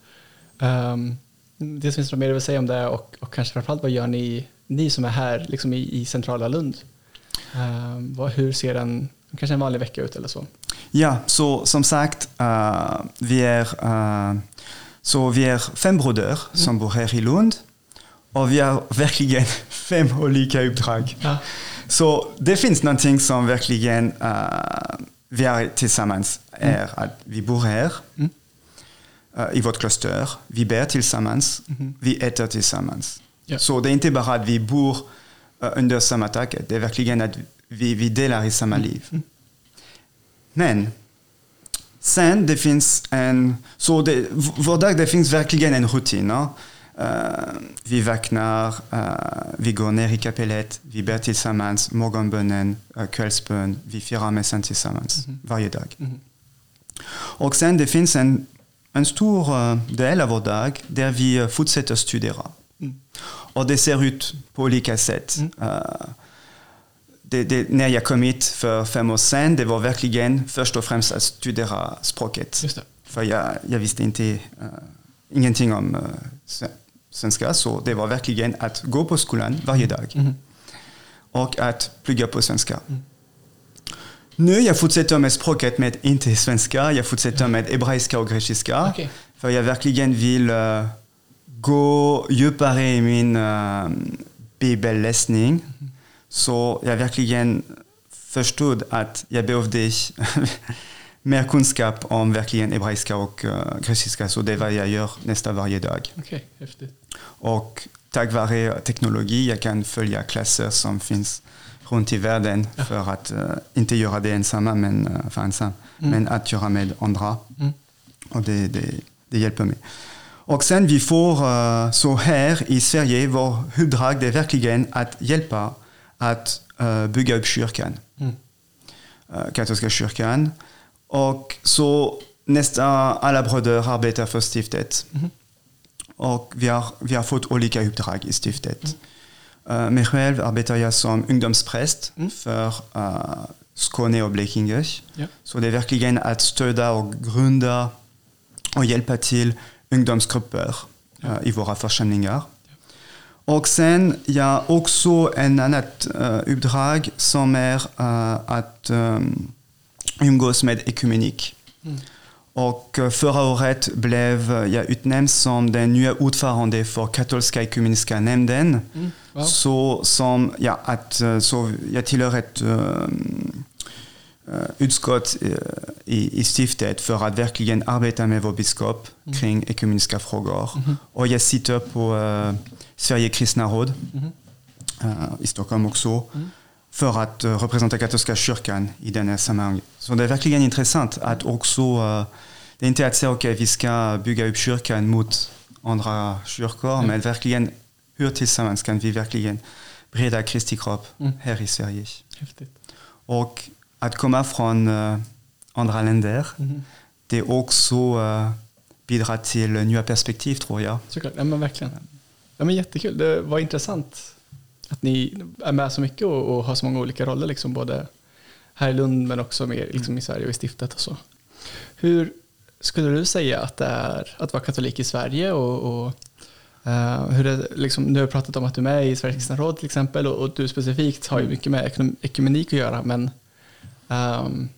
um, det finns något mer du vill säga om det och, och kanske framförallt vad gör ni, ni som är här liksom i, i centrala Lund? Um, vad, hur ser en, kanske en vanlig vecka ut eller så? Ja, så som sagt, eh, vi, är, eh, så vi är fem bröder som bor här i Lund och vi har verkligen [LAUGHS] fem olika uppdrag. Ja. Så det finns någonting som verkligen uh, vi har tillsammans. Är att vi bor här Mm. eh, i vårt kloster. Vi ber tillsammans. Vi äter tillsammans. Ja. Så det är inte bara att vi bor eh, under samma tak. Det är verkligen att vi, vi delar i samma liv. Men sen det finns en... Så det, vår dag det finns verkligen en rutin. no? Eh, vi vaknar, eh, vi går ner i kapellet, vi ber tillsammans, morgonbönen, uh, kvällsbön, vi firar mässan tillsammans varje dag. Mhm. Och sen det finns en, en stor eh, del av vår dag där vi eh, fortsätter studera. Mm. Och det ser ut på olika sätt. Mm. Det, det, när jag kom hit för fem år sedan, det var verkligen först och främst att studera språket. För jag, jag visste inte uh, ingenting om uh, svenska, så det var verkligen att gå på skolan varje dag Mhm. och att plugga på svenska. Nu jag fortsätter med språket med inte svenska, jag fortsätter med hebreiska och grekiska. Okej. För jag verkligen vill uh, gå djupare i min uh, bibelläsning. Så jag verkligen förstod att jag behövde [LAUGHS] mer kunskap om verkligen hebreiska och uh, grekiska. Så det är vad jag gör nästan varje dag. Okej, häftigt. Och tack vare teknologi jag kan följa klasser som finns runt i världen för att uh, inte göra det ensamma, men, uh, för ensam, men att göra med andra. Mm. Och det, det, det hjälper mig. Och sen vi får, uh, så här i Sverige, vår det är verkligen att hjälpa att uh, bygga upp kyrkan. Mm. Uh, katolska kyrkan. Och så nästan alla bröder arbetar för stiftet. Och vi har, vi har fått olika uppdrag i stiftet. Uh, mig själv arbetar jag som ungdomspräst för uh, Skåne och Blekinge. Ja. Så det är verkligen att stödja och grunda och hjälpa till ungdomsgrupper uh, i våra församlingar. Och sen jag också en annat uh, uppdrag som är uh, att um, umgås med ekumenik. Och uh, förra året blev jag utnämnd som den nya ordförande för katolska ekumeniska nämnden. Mm. Wow. Så, som, ja, att, så jag tillhör ett um, utskott i, i stiftet för att verkligen arbeta med vår biskop kring ekumeniska frågor. Och jag sitter på uh, Sverige kristna råd uh, i Stockholm också för att uh, representera katolska kyrkan i den här sammanhanget. Så det är verkligen intressant att också, uh, det är inte att säga okej vi ska bygga upp kyrkan mot andra kyrkor, men verkligen hur tillsammans kan vi verkligen breda Kristi kropp här i Sverige? Häftigt. Och att komma från uh, andra länder, det också uh, bidrar till nya perspektiv tror jag. Såklart, ja, men verkligen. Ja, men jättekul, det var intressant att ni är med så mycket och, och har så många olika roller, liksom, både här i Lund men också mer liksom, i Sverige och i stiftet och så. Hur skulle du säga att det är att vara katolik i Sverige och, och eh, hur det, liksom, nu har jag pratat om att du är med i Sveriges kristna råd till exempel och, och du specifikt har ju mycket med ekumenik att göra men, ehm,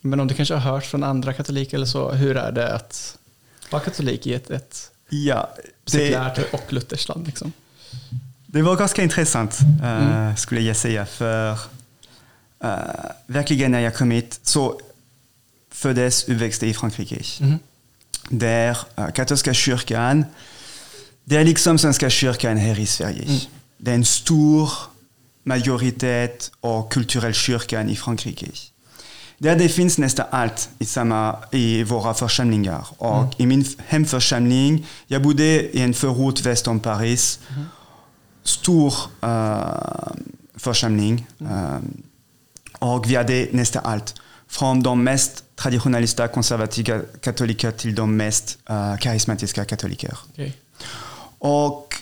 men om du kanske har hört från andra katoliker eller så, hur är det att vara katolik i ett, ett Ja, det, sekulärt och lutherskt land. Liksom. det var ganska intressant uh, skulle jag säga. För uh, verkligen när jag kom hit så föddes uppväxte i Frankrike. Där uh, katolska kyrkan, det är liksom svenska kyrkan här i Sverige. Det är en stor majoritet och kulturell kyrkan i Frankrike. Där det finns nästan allt i, samma, i våra församlingar. Och i min hemförsamling, jag bodde i en förort väst om Paris. Stor uh, församling. Uh, och vi hade nästan allt. Från de mest traditionalistiska konservativa katoliker till de mest uh, karismatiska katoliker. Okej. Och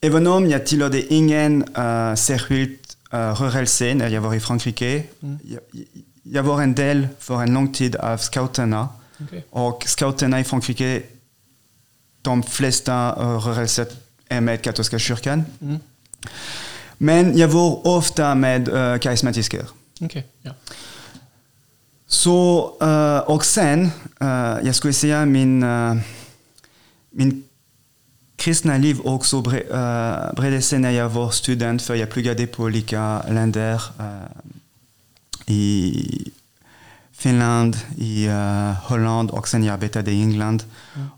även om jag tillhörde ingen uh, särskild uh, rörelse när jag var i Frankrike, jag, jag var en del för en lång tid av scouterna. Okej. Och scouterna i Frankrike, de flesta uh, rörelser är med katolska kyrkan. Men jag var ofta med uh, karismatiker. Okej, ja. Så, eh, och sen, eh, jag skulle säga min, uh, min kristna liv också bre, uh, bredde sig när jag var student för jag pluggade på olika länder eh, i Finland, i uh, Holland och sen jag arbetade i England.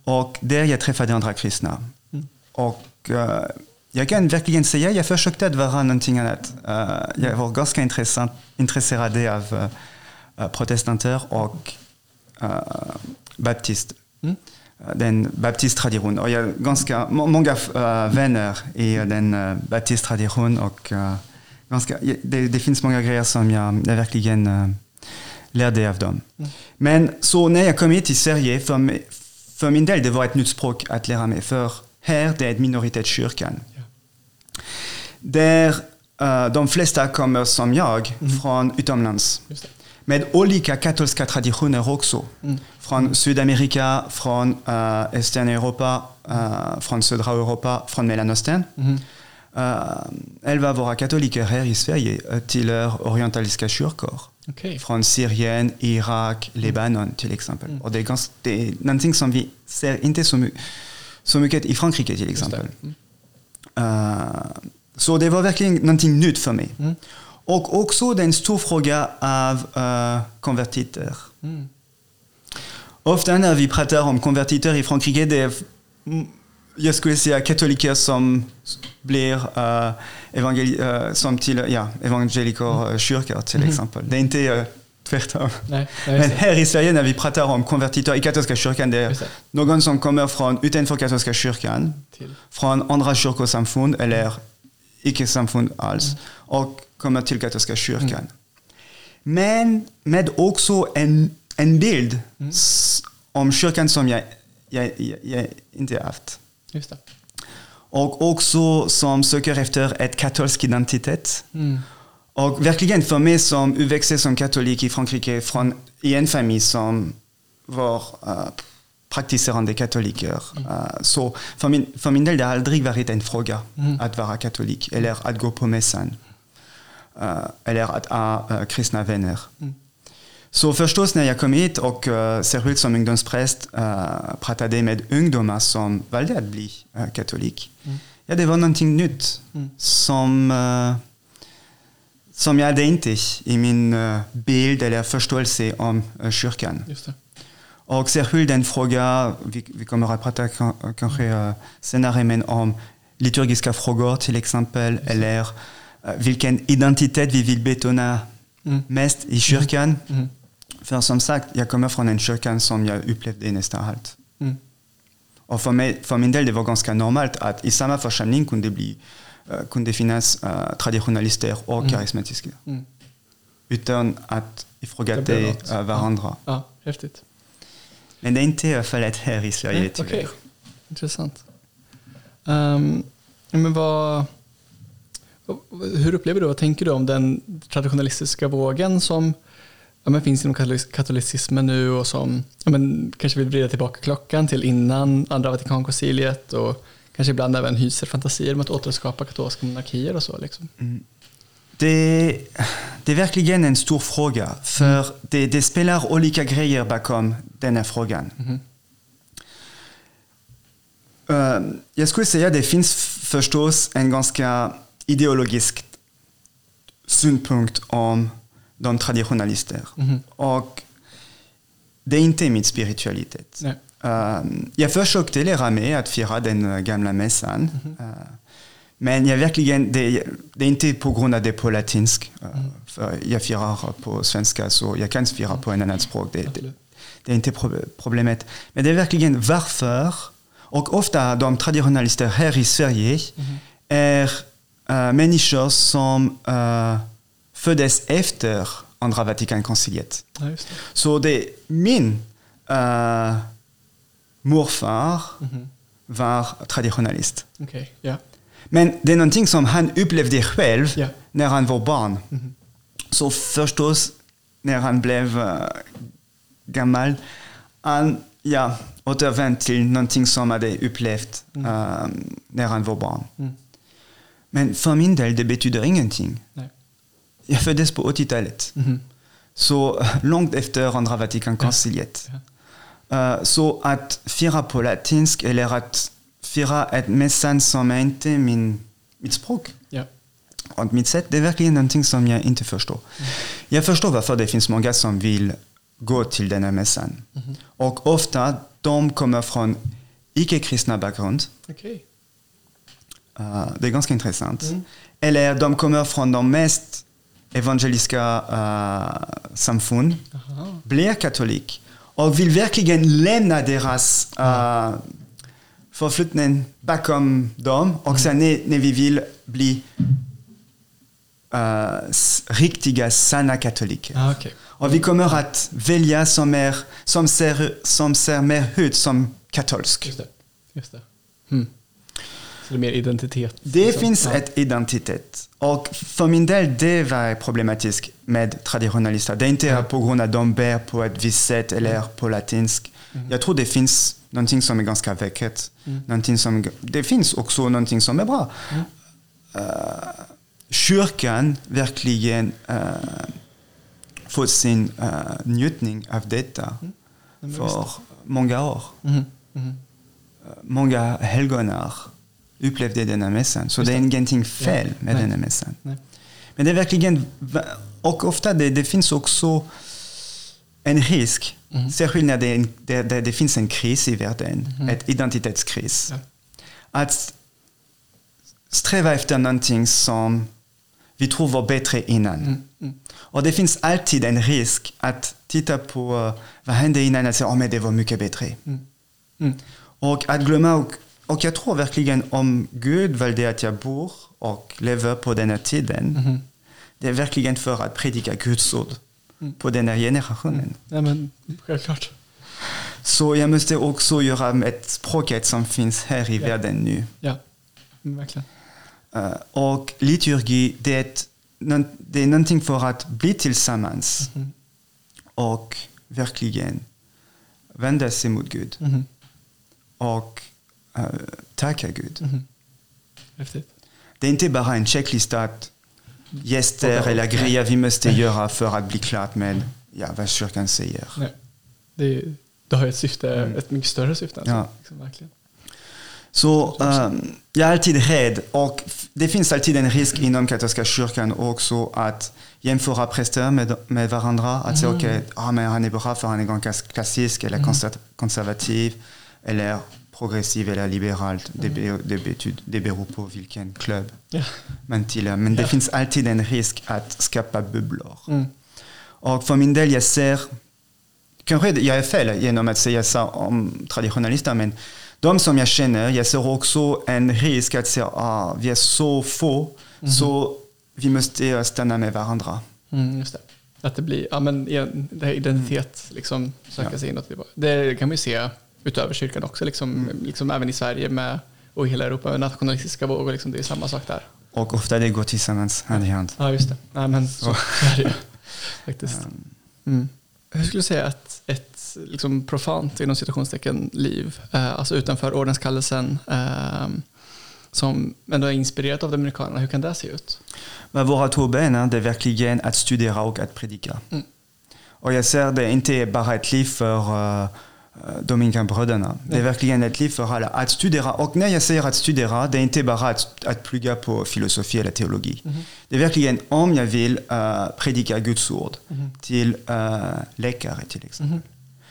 Och där jag träffade andra kristna. Och uh, jag kan verkligen säga jag försökte att vara någonting annat. Uh, jag var ganska intressant, intresserad av protestanter och baptist. Mm. Den baptisttradition. Och jag har ganska må- många vänner i den baptisttradition och uh, ganska, det, det finns många grejer som jag, jag verkligen uh, lärde av dem. Men så när jag kom hit till Sverige, för, för min del det var ett nytt språk att lära mig. För här det är minoritetskyrkan. Ja. Där eh, de flesta kommer som jag från utomlands. Med olika katolska traditioner också. Mm. Från Sydamerika, från uh, Östern Europa, uh, från södra Europa, från Mellanöstern. Mhm. Uh, elva våra katoliker här i Sverige tillhör orientaliska kyrkor. Okej. Från Syrien, Irak, Libanon till exempel. Mm. Och det är, gans, det är någonting som vi ser inte så, my, så mycket i Frankrike till exempel. Mm. Uh, så det var verkligen någonting nytt för mig. Mm. Och också det är en stor fråga av uh, konvertiter. Mm. Ofta när vi pratar om konvertiter i Frankrike, det är, jag skulle säga katoliker som blir uh, evangeli uh, som till ja, evangelikerkyrkor till Mhm. exempel. Det är inte uh, tvärtom. Nej, Men här i Sverige när vi pratar om konvertiter i katolska kyrkan, det är någon som kommer från utanför katolska kyrkan, Till. från andra kyrkosamfund eller icke-samfund alls och kommer till katolska kyrkan. Men med också en, en bild s- om kyrkan som jag, jag, jag, jag inte haft. Just det. Och också som söker efter ett katolsk identitet. Mm. Och verkligen för mig som uppväxt som katolik i Frankrike från i en familj som var uh, praktiserande katoliker. Uh, så för min, för min del det har aldrig varit en fråga Mm. att vara katolik eller att gå på mässan. Uh, eller att ha kristna vänner. Mm. Så förstås när jag kom hit och uh, särskilt som ungdomspräst uh, pratade med ungdomar som valde att bli uh, katolik. Mm. Ja, det var någonting nytt Mm. som, uh, som jag hade inte i min uh, bild eller förståelse om uh, kyrkan. Just. Och särskilt en fråga, vi, vi kommer att prata ka- kanske uh, senare, men om liturgiska frågor till exempel, eller uh, vilken identitet vi vill betona Mm. mest i kyrkan. Mm. För som sagt, jag kommer från en kyrkan som jag upplevde nästan allt. Mm. Och för, mig, för min del det var ganska normalt att i samma församling kunde, bli, uh, kunde finnas uh, traditionalister och Mm. karismatiska. Mm. Utan att Det ifrågasätta uh, varandra. Ja, häftigt. Men det är inte fallet här i Sverige Nej, tyvärr. Okej, intressant. Ehm, men vad, vad- hur upplever du, vad tänker du om den traditionalistiska vågen som ja, men finns inom katolic- katolicismen nu och som ja, men, kanske vill vrida tillbaka klockan till innan andra Vatikankonciliet och kanske ibland även hyser fantasier om att återskapa katolska monarkier och så. Liksom. Det, det är verkligen en stor fråga, för det, det spelar olika grejer bakom den här frågan. Mhm. Eh, jag skulle säga att det finns förstås en ganska ideologisk synpunkt om de traditionalister. Mhm. Och det är inte min spiritualitet. Nej. Eh, jag försökte lära mig att fira den eh, gamla mässan. Eh, men jag verkligen, det, det är inte på grund av det på latinsk. eh, Mm. För jag firar på svenska så jag kan fira på en annan språk. Det, det, det är inte pro- problemet. Men det är verkligen varför. Och ofta de traditionalister här i Sverige är uh, människor som uh, föddes efter andra Vatikankonciliet. Ja. Så det min uh, morfar Mhm. var traditionalist. Okej, ja. Men det är någonting som han upplevde själv Ja. när han var barn. Mhm. Så förstås, när han blev uh, gammal, han ja, återvände till någonting som han hade upplevt uh, när han var barn. Mm. Men för min del, det betyder ingenting. Nej. Jag föddes på 80-talet. Mhm. Så uh, långt efter andra Vatikankonciliet. Uh, så att fira på latinsk eller att fira ett mässan som är inte min, mitt språk Ja. och mitt sätt, det är verkligen någonting som jag inte förstår. Jag förstår varför det finns många som vill gå till den här mässan. Och ofta, de kommer från icke-kristna bakgrund. Okej. Uh, det är ganska intressant. Mm. Eller de kommer från de mest evangeliska uh, samfund, Aha. blir katolik och vill verkligen lämna deras uh, förflutning bakom dem och sen när, när vi vill bli uh, riktiga, sanna katoliker. Ah, okej. Och vi kommer att välja som, är, som, ser, som ser mer ut som katolsk. Just det. Just det. Mm. Så det är mer identitet. Det liksom. finns ja. ett identitet. Och för min del, det var problematiskt med traditionalister. Det är inte på grund av att de bär på ett visst sätt eller på latinsk. Jag tror det finns någonting som är ganska vackert. Som, det finns också någonting som är bra. Uh, kyrkan verkligen uh, fått sin uh, njutning av detta men för många år. Mhm, mhm. Många helgonar upplevde denna mässan. Så Just det är ingenting fel Ja. med Nej. denna mässan. Nej. Men det är verkligen, och ofta det, det finns också en risk, Mhm. särskilt när det, en, det, det, det finns en kris i världen, Mhm. ett identitetskris. Ja. Att sträva efter någonting som vi tror var bättre innan. Mm, mm. Och det finns alltid en risk att titta på uh, vad hände innan och säga att oh, men det var mycket bättre. Mm. Mm. Och att glömma, och, och jag tror verkligen om Gud valde att jag bor och lever på den här tiden, Mhm. det är verkligen för att predika Guds ord Mm. på den här generationen. Nej, men självklart. Så jag måste också göra med språket som finns här i Ja. världen nu. Ja, mm, verkligen. Uh, och liturgi, det är, ett, det är någonting för att bli tillsammans Mhm. och verkligen vända sig mot Gud Mhm. och uh, tacka Gud. Mhm. Häftigt. Det är inte bara en checklista att gäster eller grejer vi måste göra för att bli klart med ja, vad kyrkan säger. Nej. Det, är- det har ett syfte, ett mycket större syfte. Alltså. Ja. Liksom, verkligen. Så um, jag är alltid rädd och det finns alltid en risk inom katolska kyrkan också att jämföra präster med, med varandra. Att säga okej, ah, men han är bra för han är ganska klassisk eller konser- konservativ eller progressiv eller liberalt. Det, be, det, betyder, det beror på vilken klubb Ja. man tillhör. Men det Ja. finns alltid en risk att skapa bubblor. Mm. Och för min del, jag ser, kanske jag är fel genom att säga så om traditionalister, men de som jag känner, jag ser också en risk att säga ah, vi är så få, så vi måste stanna med varandra. Mm, just det. Att det blir, ja men det här identitet, liksom söka Ja. sig inåt. Det kan man ju se utöver kyrkan också, liksom, liksom även i Sverige med, och i hela Europa, med nationalistiska vågor, liksom, det är samma sak där. Och ofta det går tillsammans, hand i hand. Ja, just det. Nej, men så, så [LAUGHS] är det ju faktiskt. Mm. Hur skulle du säga att ett liksom, profant, inom citationstecken, liv, eh, alltså utanför ordenskallelsen, eh, som ändå är inspirerat av Dominikanerna, hur kan det se ut? Men våra två ben är det verkligen att studera och att predika. Mm. Och jag ser det inte bara ett liv för uh, Dominikanbröderna. Det är verkligen ett liv för alla. Att studera, och när jag säger att studera, det är inte bara att, att plugga på filosofi eller teologi. Det är verkligen om jag vill uh, predika Guds ord till uh, läkare till exempel.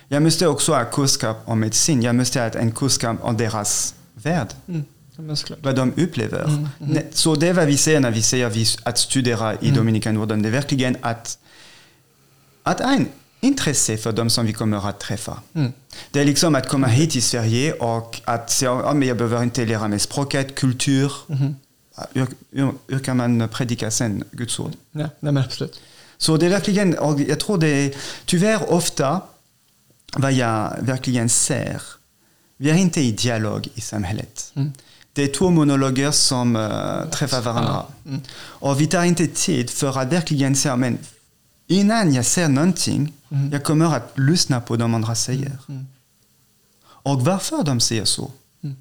Jag måste också ha kunskap om medicin. Jag måste ha en kunskap om deras värld Mm. Vad de upplever. Mm, mm. Så det är vad vi säger när vi säger att studera i Dominikanorden. Det är verkligen att, att en intresse för de som vi kommer att träffa. Mm. Det är liksom att komma hit till Sverige och att säga att men jag behöver inte lära mig språket, kultur. Mhm. Hur, hur, hur kan man predika sen Guds ord? Ja, nej, men absolut. Så det är verkligen, och jag tror det är tyvärr ofta vad jag verkligen ser, vi är inte i dialog i samhället. Mm. Det är två monologer som uh, träffar varandra. Mm. Och vi tar inte tid för att verkligen säga, men innan jag ser någonting, Mm. jag kommer att lyssna på de andra säger. Mm. Och varför de säger så. Mm.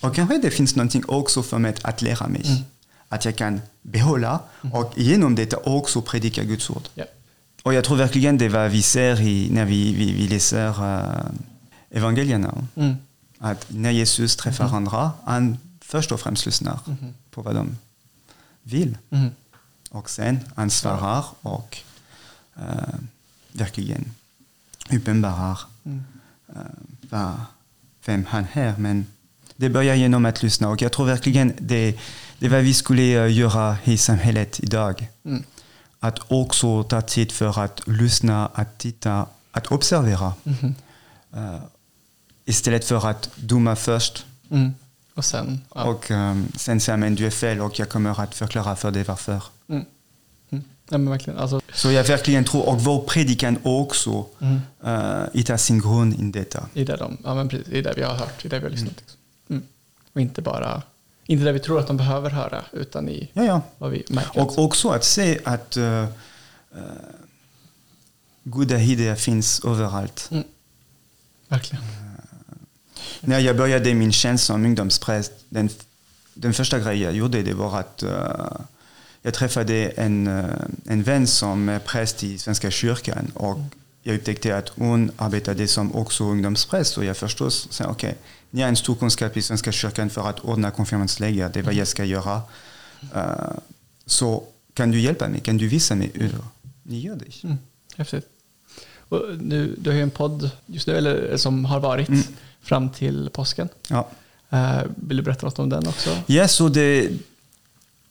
Och kanske det finns någonting också för mig att lära mig. Mm. Att jag kan behålla och genom detta också predika Guds ord. Ja. Och jag tror verkligen det vad vi ser i, när vi, vi, vi läser uh, evangelierna. Mm. Att när Jesus träffar andra, han först och främst lyssnar Mhm. på vad de vill. Mm. Och sen han svarar och uh, verkligen uppenbarar Mm. vad, vem han är. Men det börjar genom att lyssna och jag tror verkligen det, det är vad vi skulle uh, göra i samhället idag. Mm. Att också ta tid för att lyssna, att titta, att observera. Mhm. Uh, istället för att döma först Mm. Och sen, ja. och um, sen säga men du är fel och jag kommer att förklara för dig varför. Mm. Mm. Ja, men verkligen. Alltså, Så jag verkligen tror, och vår predikan också mm. uh, hittar sin grund i detta. i, det de, ja, men precis, i det vi har hört, i det vi har lyssnat. Liksom. Mm. Och inte bara, inte det vi tror att de behöver höra, utan i Ja, ja. vad vi märker. Och också att se att uh, goda idéer finns överallt. Verkligen. När jag började min tjänst som ungdomspräst, den, den första grejen jag gjorde det var att uh, jag träffade en, uh, en vän som är präst i Svenska kyrkan och jag upptäckte att hon arbetade som också ungdomspräst och jag förstås sa okej, okay, ni har en stor kunskap i Svenska kyrkan för att ordna konfirmationsläger, det är vad jag ska göra. Uh, så kan du hjälpa mig, kan du visa mig hur ni gör det? Mm. Häftigt. Och nu, du har ju en podd just nu, eller som har varit Mm. fram till påsken. Ja. Eh, vill du berätta något om den också? Ja, så det,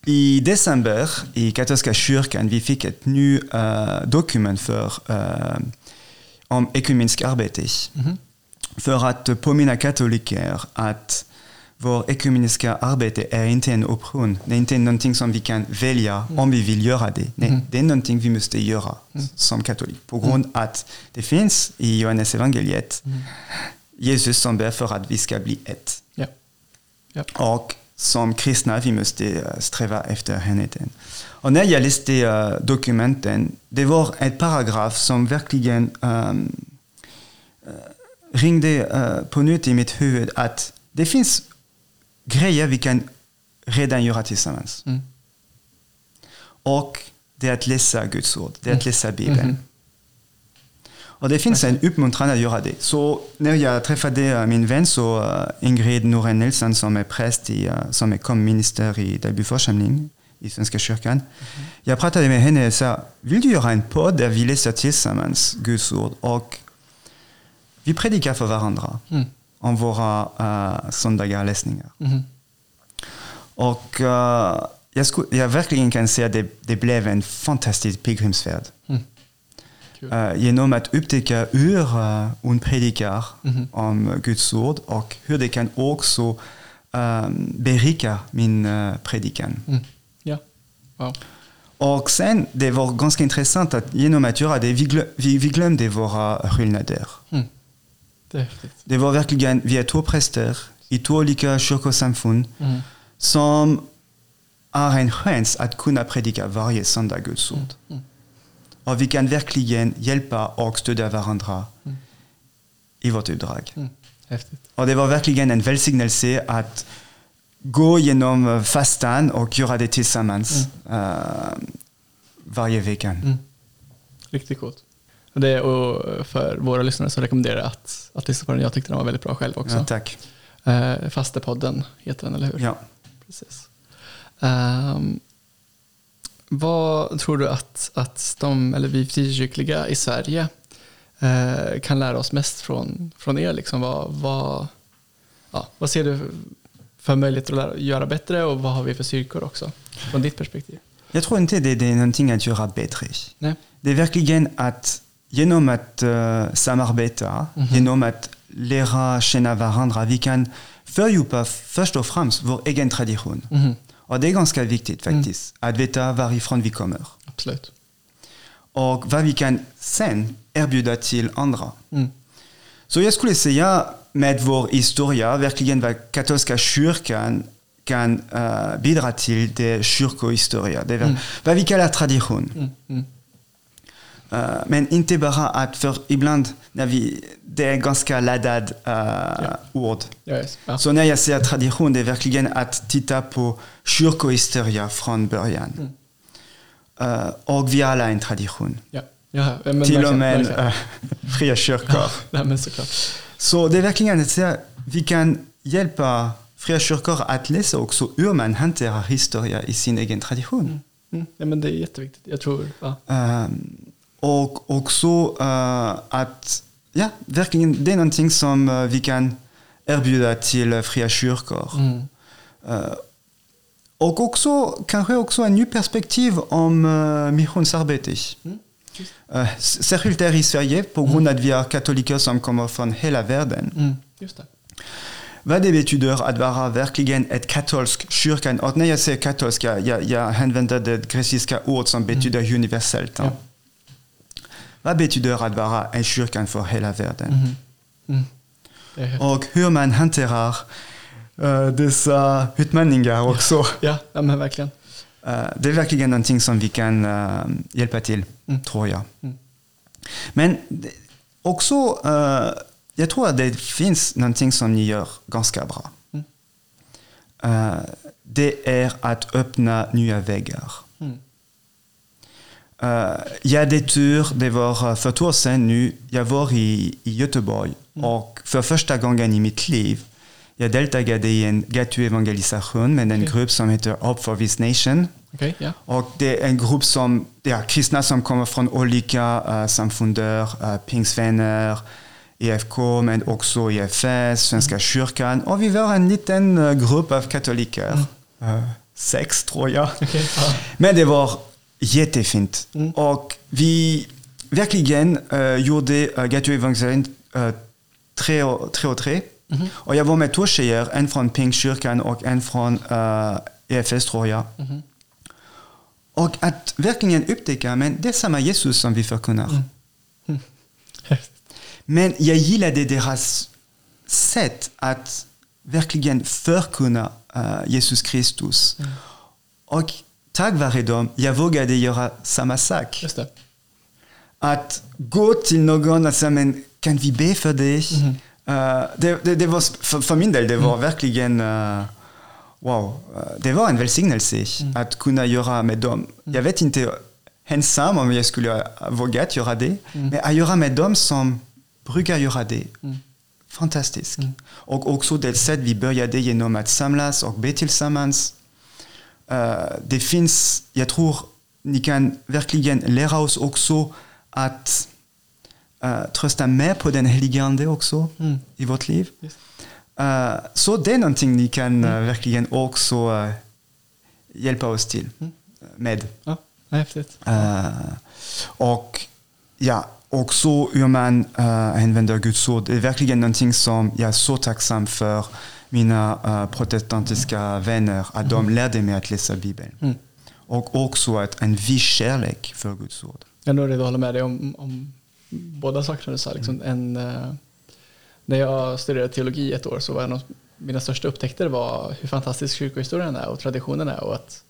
i december i katolska kyrkan vi fick ett nytt uh, dokument för, uh, om ekumeniskt arbete. Mhm. För att påminna katoliker att vår ekumeniska arbete är inte en option. Det är inte någonting som vi kan välja om vi vill göra det. Nej, Mm. det är någonting vi måste göra som katolik. På grund att det finns i Johannes evangeliet Jesus som ber för att vi ska bli ett. Ja. ja. Och som kristna vi måste eh, sträva efter enheten. Och när jag läste uh, dokumenten, det var ett paragraf som verkligen um, ringde uh, på nytt i mitt huvud att det finns grejer vi kan redan göra tillsammans. Mm. Och det är att läsa Guds ord, det är att läsa Bibeln. Mhm. Och det finns en uppmuntran att göra det. Så när jag träffade uh, min vän, så uh, Ingrid Noren Nilsson som är präst, i, uh, som är komminister i Dalby församling i Svenska kyrkan. Jag pratade med henne och sa, vill du göra en podd där vi läser tillsammans Guds ord och vi predikar för varandra Mm. om våra uh, söndagarläsningar. Mhm. Och uh, jag, sku, jag verkligen kan säga att det, det blev en fantastisk pilgrimsfärd. Mm. Uh, genom att upptäcka hur hon predikar Mhm. om Guds ord och hur det kan också um, berika min uh, predikan. Mm. Ja. Wow. Och sen, det var ganska intressant att genom att göra det, vi, glö, vi, vi glömde våra skillnader. Mm. Det var verkligen, vi är två präster i två olika kyrkosamfund Mm. som har en chans att kunna predika varje söndag Guds ord. Mm. Och vi kan verkligen hjälpa och stödja varandra Mm. i vårt uppdrag. Mm. Häftigt. Och det var verkligen en välsignelse att gå genom eh, fastan och göra det tillsammans eh, varje vecka. Mm. Riktigt coolt. Det, och för våra lyssnare så rekommenderar jag att, att lyssna på den. Jag tyckte den var väldigt bra själv också. Ja, tack. Eh, Fastepodden heter den, eller hur? Ja. Precis. Ehm, vad tror du att, att de, eller vi frikyrkliga i Sverige eh, kan lära oss mest från, från er? Liksom? Vad, vad, ja, vad ser du för möjligheter att lära, göra bättre och vad har vi för styrkor också? Från ditt perspektiv. Jag tror inte det, det är någonting att göra bättre. Nej. Det är verkligen att genom att uh, samarbeta, genom att lära känna varandra, vi kan fördjupa först och främst vår egen tradition. Mhm. Och det är ganska viktigt faktiskt, att veta varifrån vi kommer. Absolut. Och vad vi kan sen erbjuda till andra. Mm. Så jag skulle säga med vår historia, verkligen vad katolska kyrkan kan uh, bidra till, det är kyrkohistoria. Det är Mm. vad vi kallar tradition. Mm. Mm. Uh, men inte bara att, för ibland när vi, det är ganska laddad uh, ord. Ja, yes. ja. Så när jag säger tradition, det är verkligen att titta på kyrkohistoria från början. Mm. Uh, och vi alla en tradition. Ja. Ja, men Till och med uh, [LAUGHS] fria kyrkor. Nej, men såklart. Så det är verkligen att säga, vi kan hjälpa fria kyrkor att läsa också hur man hanterar historia i sin egen tradition. Mm. Ja, men det är jätteviktigt. Jag tror, ja. Um, och också uh, att, ja, verkligen, det är någonting som uh, vi kan erbjuda till fria kyrkor. Mm. Uh, och också, kanske också en ny perspektiv om uh, missionsarbete. Mm. Uh, särskilt här i Sverige, på grund av att vi har katoliker som kommer från hela världen. Mm. Just det. Vad det betyder att vara verkligen ett katolsk kyrkan. Och när jag säger katolska, jag, jag använder det grekiska ord som betyder universellt. Ja. Vad betyder att vara en kyrkan för hela världen? Mm. Det är häftigt. Och hur man hanterar uh, dessa utmaningar också. Ja, ja men verkligen. Uh, det är verkligen någonting som vi kan uh, hjälpa till, Mm. tror jag. Mm. Men också, uh, jag tror att det finns någonting som ni gör ganska bra. Mm. Det är att öppna nya vägar. Mm. Jag hade tur, det var för två år sedan nu, jag var i, i Göteborg och för första gången i mitt liv jag deltagade i en gatuevangelisation med en Okej. grupp som heter Hope for this Nation. Okej, ja. Och det är en grupp som, ja, kristna som kommer från olika uh, samfunder, uh, pingstvänner, EFK, men också EFS, Svenska kyrkan. Och vi var en liten uh, grupp av katoliker. Uh, sex, tror jag. Okej, ja. Men det var jättefint. Mm. Och vi verkligen uh, gjorde uh, gatuevangelisering uh, tre, och- tre och tre. Mhm. Och jag var med två tjejer, en från Pingstkyrkan och en från uh, EFS tror jag. Mhm. Och att verkligen upptäcka, men det är samma Jesus som vi förkunnar. [LAUGHS] Men jag gillade deras sätt att verkligen förkunna uh, Jesus Kristus. Och tack vare dem, jag vågade göra samma sak. Att gå till någon och säga, men kan vi be för dig? Uh, det, det, det var, för, för min del, det var verkligen, uh, wow, uh, det var en välsignelse att kunna göra med dem. Jag vet inte ensam om jag skulle ha vågat göra det, men att göra med dem som brukar göra det. Fantastiskt. Och också det sätt vi började genom att samlas och be tillsammans. Uh, det finns, jag tror, ni kan verkligen lära oss också att uh, trösta mer på den helige Ande också Mm. i vårt liv. Just. Uh, så det är någonting ni kan uh, verkligen också uh, hjälpa oss till med. Ja, häftigt. Och ja, också hur man uh, använder Guds ord. Det är verkligen någonting som jag är så tacksam för mina uh, protestantiska vänner, att de lärde mig att läsa Bibeln. Mm. Och också att en viss kärlek för Guds ord. Jag är redo att hålla med dig om, om båda sakerna du sa. Liksom en, eh, när jag studerade teologi ett år så var en av mina största upptäckter var hur fantastisk kyrkohistorien är och traditionen är. Och att,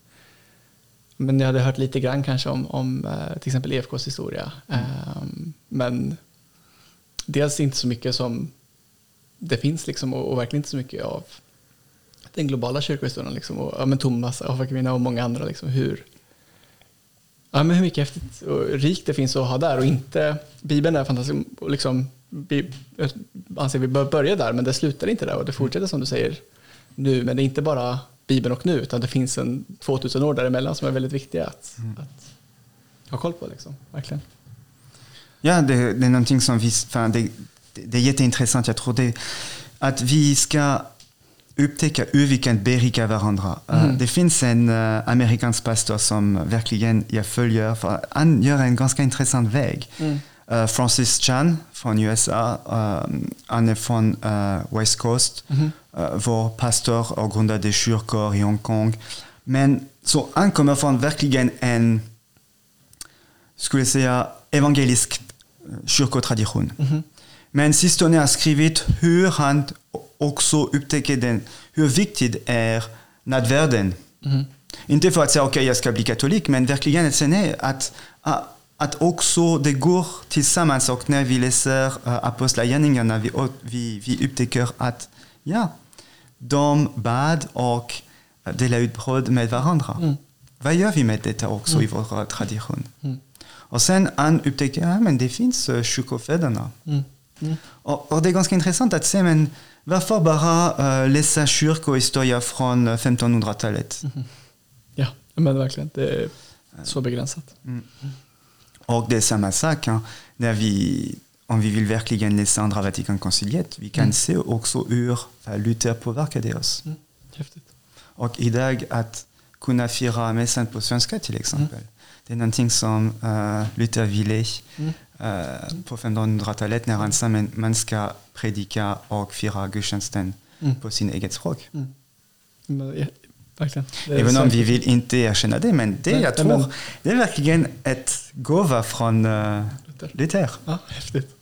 men jag hade hört lite grann kanske om, om eh, till exempel EFKs historia. Ehm, men dels inte så mycket som det finns liksom, och, och verkligen inte så mycket av den globala kyrkohistorien. Liksom, och, ja, men Thomas Aquino och många andra. Liksom, hur, Ja, men hur mycket häftigt och rikt det finns att ha där och inte Bibeln är fantastisk och liksom vi jag anser vi bör börja där men det slutar inte där och det fortsätter som du säger nu men det är inte bara Bibeln och nu utan det finns en 2000 år däremellan som är väldigt viktiga att, att ha koll på liksom, verkligen. Ja, det, det är någonting som vi... Fan, det, det, är jätteintressant. Jag tror det, att vi ska upptäcka hur vi kan berika varandra. Uh, Mm. det finns en uh, amerikansk pastor som verkligen jag följer. För han gör en ganska intressant väg. Uh, Francis Chan från USA. han är från uh, West Coast. Mhm. Uh, vår pastor och grundade kyrkor i Hongkong. Men så han kommer från verkligen en skulle jag säga, evangelisk kyrkotradition. Men sistone har skrivit hur han också upptäcker den, hur viktigt är nattvärden. Inte för att säga okej, okay, jag ska bli katolik, men verkligen att säga nej, att, att, också det går tillsammans och när vi läser uh, apostlagärningarna, vi, vi, vi upptäcker att ja, de bad och delade ut bröd med varandra. Mm. Vad gör vi med detta också i vår tradition? Och sen han upptäcker att ja, det finns uh, kyrkofäderna. Mm. Och, och, det är ganska intressant att se, men varför bara uh, läsa kyrkohistoria från uh, 1500-talet? Ja, men verkligen. Det är så begränsat. Mm. Och det är samma sak hein, när vi, om vi vill verkligen läsa andra Vatikankonciliet. Vi kan Mm. se också hur Luther påverkade oss. Mm. Häftigt. Och idag att kunna fira mässan på svenska till exempel. Det är någonting som uh, Luther ville Mm. Uh, på 1500-talet när han sa man ska predika och fira gudstjänsten Mm. på sin eget språk. Mm. Men, ja, verkligen. Även om vi vill inte erkänna det, men det Nej, jag tror, men- det är verkligen ett gåva från uh, Luther. Luther. Ja, häftigt.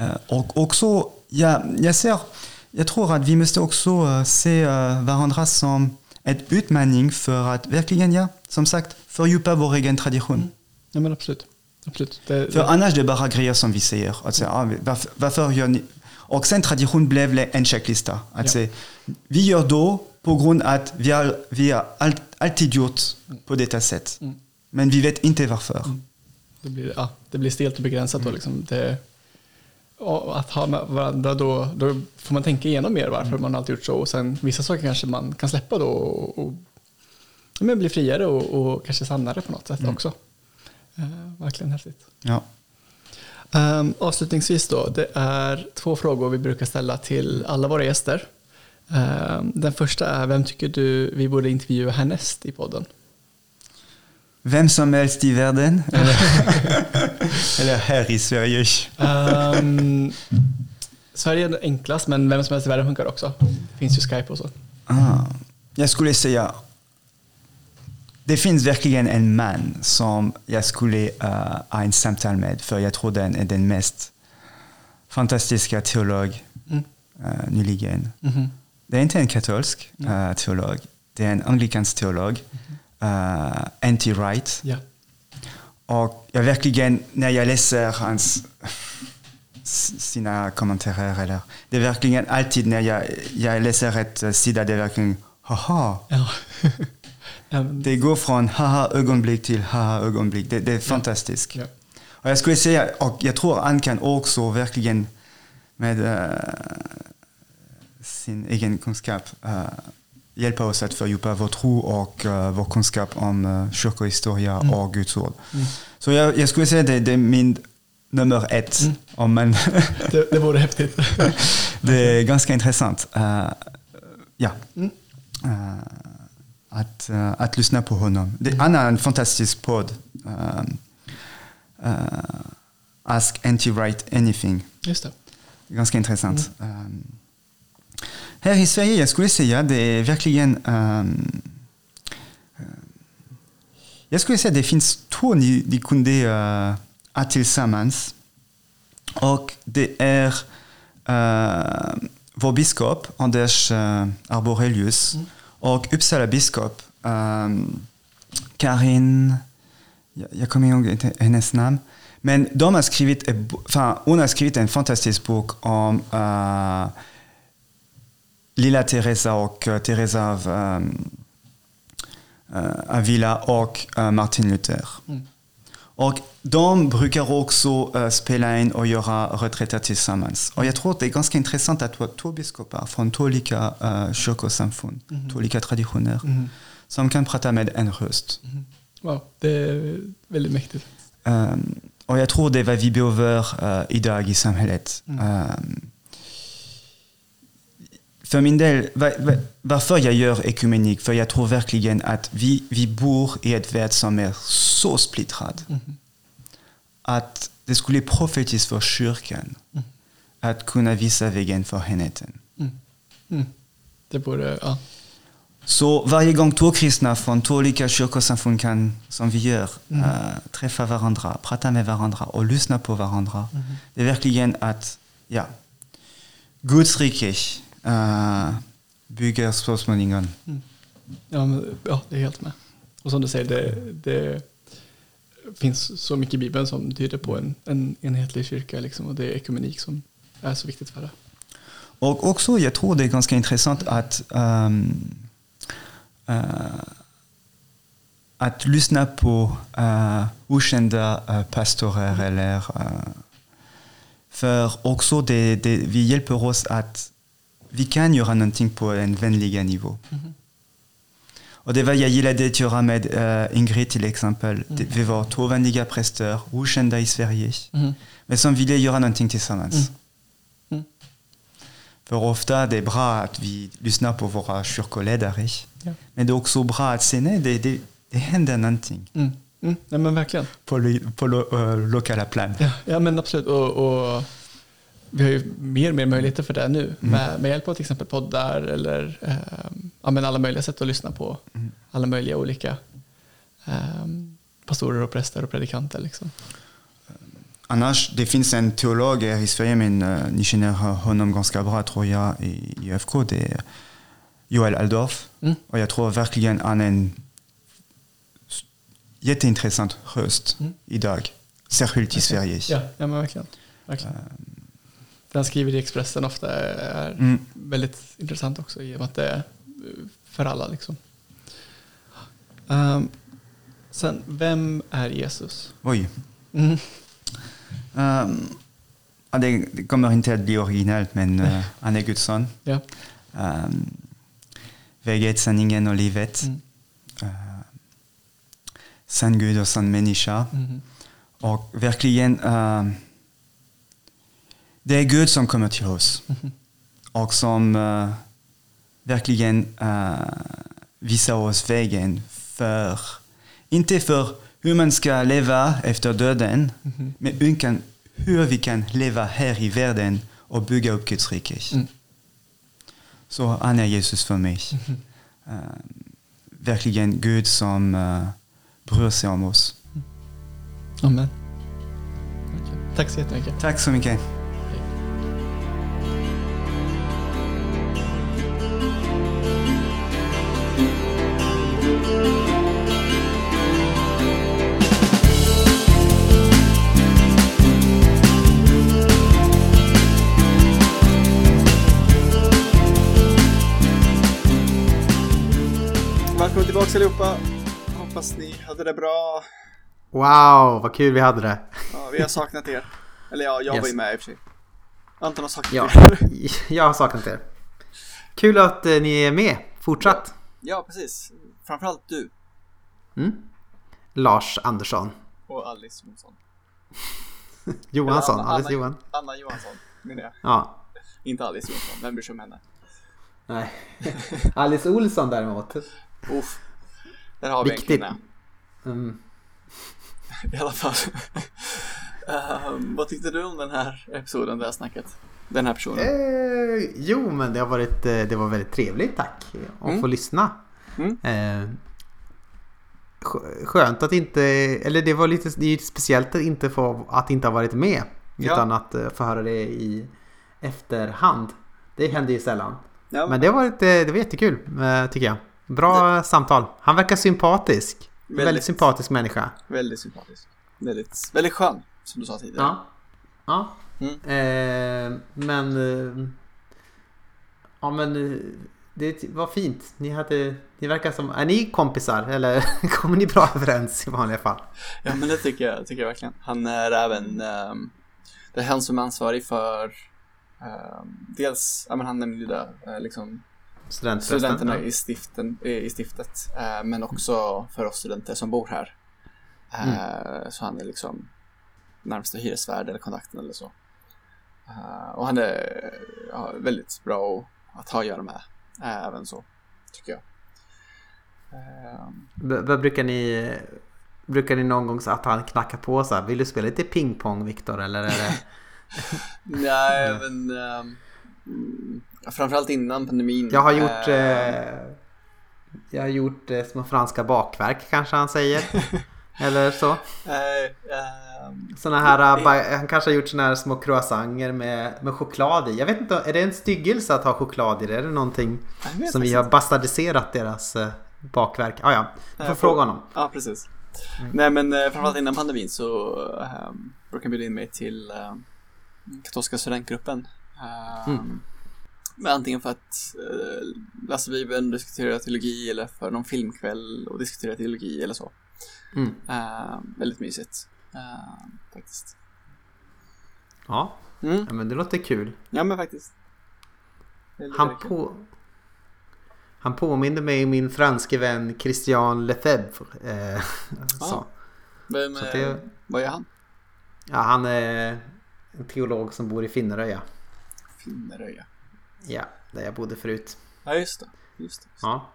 Uh, och också, ja, jag ser, jag tror att vi måste också uh, se uh, varandra som ett utmaning för att verkligen, ja, som sagt, fördjupa vår egen tradition. Mm. Ja, men absolut. Absolut. För annars det är bara grejer som vi säger. Att säga, ah, varför, varför gör ni... Och sen tradition blev en checklista. Att ja. vi gör då på grund av att vi har, vi har allt, alltid gjort på detta sätt. Mm. Men vi vet inte varför. Mm. Det, blir, ja, det blir stelt och begränsat. Då, liksom. det, och att ha med varandra då, då får man tänka igenom mer varför mm. man alltid gjort så. Och sen vissa saker kanske man kan släppa då och, och men bli friare och, och, kanske sannare på något sätt mm. också. Uh, verkligen häftigt. Ja. Um, avslutningsvis då, det är två frågor vi brukar ställa till alla våra gäster. Um, den första är, vem tycker du vi borde intervjua härnäst i podden? Vem som helst i världen? [LAUGHS] Eller här i Sverige? Um, Sverige är enklast, men vem som helst i världen funkar också. Det finns ju Skype och så. Ah, jag skulle säga det finns verkligen en man som jag skulle uh, ha en samtal med, för jag tror den är den mest fantastiska teolog mm. uh, nyligen. Mm -hmm. Det är inte en katolsk uh, teolog, det är en anglikansk teolog, N.T. Wright. Yeah. Och jag verkligen, när jag läser hans sina kommentarer, eller, det är verkligen alltid när jag, jag läser ett sida, det är verkligen haha. Ja. [LAUGHS] Det går från haha ögonblick till haha ögonblick. Det, det är fantastiskt. Ja. Och jag skulle säga, och jag tror han kan också verkligen med uh, sin egen kunskap uh, hjälpa oss att fördjupa vår tro och uh, vår kunskap om uh, kyrkohistoria mm. och Guds ord. Mm. Så jag, jag skulle säga att det, det är min nummer ett. Mm. Om man [LAUGHS] det, det vore häftigt. [LAUGHS] det är ganska intressant. Uh, ja. Mm att, uh, att lyssna på honom. Det, han har en fantastisk podd. Uh, uh, Ask Anti-Write Anything? Just det. Ganska intressant. Mm. Um, här i Sverige, jag skulle säga, det är verkligen... Um, jag skulle säga det finns två ni, ni kunde uh, ha tillsammans. Och det är uh, vår biskop, Anders uh, Arborelius, mm och Uppsala biskop, um, Karin, jag, kommer ihåg inte hennes namn, men de har skrivit, enfin, hon har skrivit en fantastisk bok om uh, lilla Teresa och uh, Teresa av um, uh, Avila och Martin Luther. Mm. Och de brukar också uh, spela in och göra reträtter tillsammans. Och jag tror att det är ganska intressant att ha två biskopar från två olika uh, kyrkosamfund, mm. två olika traditioner, mm. som kan prata med en röst. Mm. Wow, det är väldigt mäktigt. Um, och jag tror det är vad vi behöver uh, idag i samhället. Um, för min del, varför jag gör ekumenik, för jag tror verkligen att vi, vi bor i ett värld som är så splittrad. Mm. Att det skulle profetiskt för kyrkan mm. att kunna visa vägen för enheten. Mm. mm. Det borde, ja. Så varje gång två kristna från två olika kyrkosamfund kan, som vi gör, mm. uh, träffa varandra, prata med varandra och lyssna på varandra. Mm. Det är verkligen att, ja, Guds rike uh, bygger så småningom. Mm. Ja, men, ja, det är helt med. Och som du säger, det, det finns så mycket i Bibeln som tyder på en, en enhetlig kyrka liksom, och det är ekumenik som är så viktigt för det. Och också, jag tror det är ganska intressant att um, uh, att lyssna på uh, okända uh, pastorer eller uh, för också det, det, vi hjälper oss att vi kan göra någonting på en vänliga nivå. Mm. Och det var jag gillade att göra med uh, Ingrid till exempel. Mm. Vi var två vänliga präster, okända i Sverige, mm. men som ville göra någonting tillsammans. Mm. mm. För ofta det är bra att vi lyssnar på våra kyrkoledare, ja. men det är också bra att se, nej, det, det, det händer någonting. Mm. Mm. Ja, men verkligen. På, på lo, uh, lokala plan. Ja, ja men absolut. och, och vi har ju mer och mer möjligheter för det nu mm. med, med hjälp av till exempel poddar eller eh, ja, men alla möjliga sätt att lyssna på mm. alla möjliga olika eh, pastorer och präster och predikanter. Liksom. annars, det finns en teolog här i Sverige, men uh, ni känner honom ganska bra tror jag i, i FK. Det är Joel Aldorf. Mm. Och jag tror verkligen han är en jätteintressant röst Mm. idag. Särskilt i Sverige. Ja, ja men verkligen. verkligen. Den skriver i Expressen ofta är Mm. väldigt intressant också i och med att det är eh, för alla. Liksom. Ehm, sen, vem är Jesus? Oj. Mm. Um, det, det kommer inte att bli originellt, men uh, han är Guds son. Ja. Um, väget, sanningen och livet. Mm. Uh, sann Gud och sann människa. Mhm. Och verkligen, uh, det är Gud som kommer till oss. [LAUGHS] Och som uh, verkligen uh, visar oss vägen för, inte för hur man ska leva efter döden, Mhm. men hur, kan, hur vi kan leva här i världen och bygga upp Guds rike. Mm. Så han är Jesus för mig. Mhm. Uh, verkligen Gud som uh, bryr sig om oss. Amen. Okej. Tack så jättemycket. Tack så mycket. Tillbaka allihopa. Hoppas ni hade det bra. Wow, vad kul vi hade det. Ja, vi har saknat er. Eller ja, jag Yes. var ju med i och för sig. Anton har saknat Ja, er. [LAUGHS] jag har saknat er. Kul att eh, ni är med fortsatt. Ja, precis. Framförallt du Mm. Lars Andersson. och Alice Jonsson. [LAUGHS] Johansson, Eller Anna- Alice Anna- Johan. Anna Johansson, menar jag. Ja. Inte Alice Jonsson, vem bryr sig om henne? Nej. [LAUGHS] Alice Olsson däremot. Uff. Där har vi Viktigt. en kvinna. Mm. [LAUGHS] I alla fall. Ehm, vad tyckte du om den här episoden, det här snacket? Den här personen? Eh, jo, men det har varit eh, det var väldigt trevligt, tack. Att Mm. få lyssna. Mm. Eh, skö- skönt att inte, eller det var lite, det är ju speciellt att inte få, att inte ha varit med. Ja. Utan att eh, få höra det i efterhand. Det händer ju sällan. Ja, Men det har varit, eh, det var jättekul, tycker jag. Bra samtal. Han verkar sympatisk. Väldigt, Väldigt. sympatisk människa. Väldigt sympatisk. Väldigt, väldigt skön, som du sa tidigare. Ja. Ja. Mm. Eh, men... Eh, ja men... eh, Det var fint. Ni, hade, ni verkar som... Är ni kompisar? Eller [LAUGHS] kommer ni bra överens i vanliga fall? Ja men det tycker jag, tycker jag verkligen. Han är även, ehm, det är han som är ansvarig för ehm, dels, ja men han nämnde ju det, eh, liksom? Studenterna Ja. i, stiften, i stiftet, eh, men också för oss studenter som bor här. Eh, Så han är liksom närmsta hyresvärd eller kontakten eller så. Eh, Och han är ja, väldigt bra att ha att göra med, även så, tycker jag. Vad brukar ni... Brukar ni någon gång säga att han knackar på så här, Vill du spela lite pingpong Viktor? Eller är det... [LAUGHS] Nej, [LAUGHS] men ehm, framförallt innan pandemin. Jag har gjort... eh, Eh, jag har gjort eh, små franska bakverk kanske han säger. [LAUGHS] eller så. eh, ehm, Såna här, ba- han kanske har gjort såna här små croissanter med, med choklad i. Jag vet inte, är det en styggelse att ha choklad i det? Är det någonting jag som vi har bastardiserat deras uh, bakverk? Ah, ja, du får fråga honom. Ja, precis. Mm. Nej, men eh, framförallt innan pandemin så um, brukade han bjuda in mig till um, katolska studentgruppen. Um, Mm. Antingen för att uh, läsa Bibeln, diskutera teologi eller för någon filmkväll och diskutera teologi eller så. Mm. Ehm, väldigt mysigt. Ehm, faktiskt. Ja, Mm. ja, men det låter kul. Ja, men faktiskt. Han, på, han påminner mig om min franske vän Christian Lefebvre. Eh, [LAUGHS] så. Ah. Vem, så eh, det- Vad gör han? Ja, han är en teolog som bor i Finneröja. Finneröja. Ja, där jag bodde förut. Ja, just det. Just det. Ja.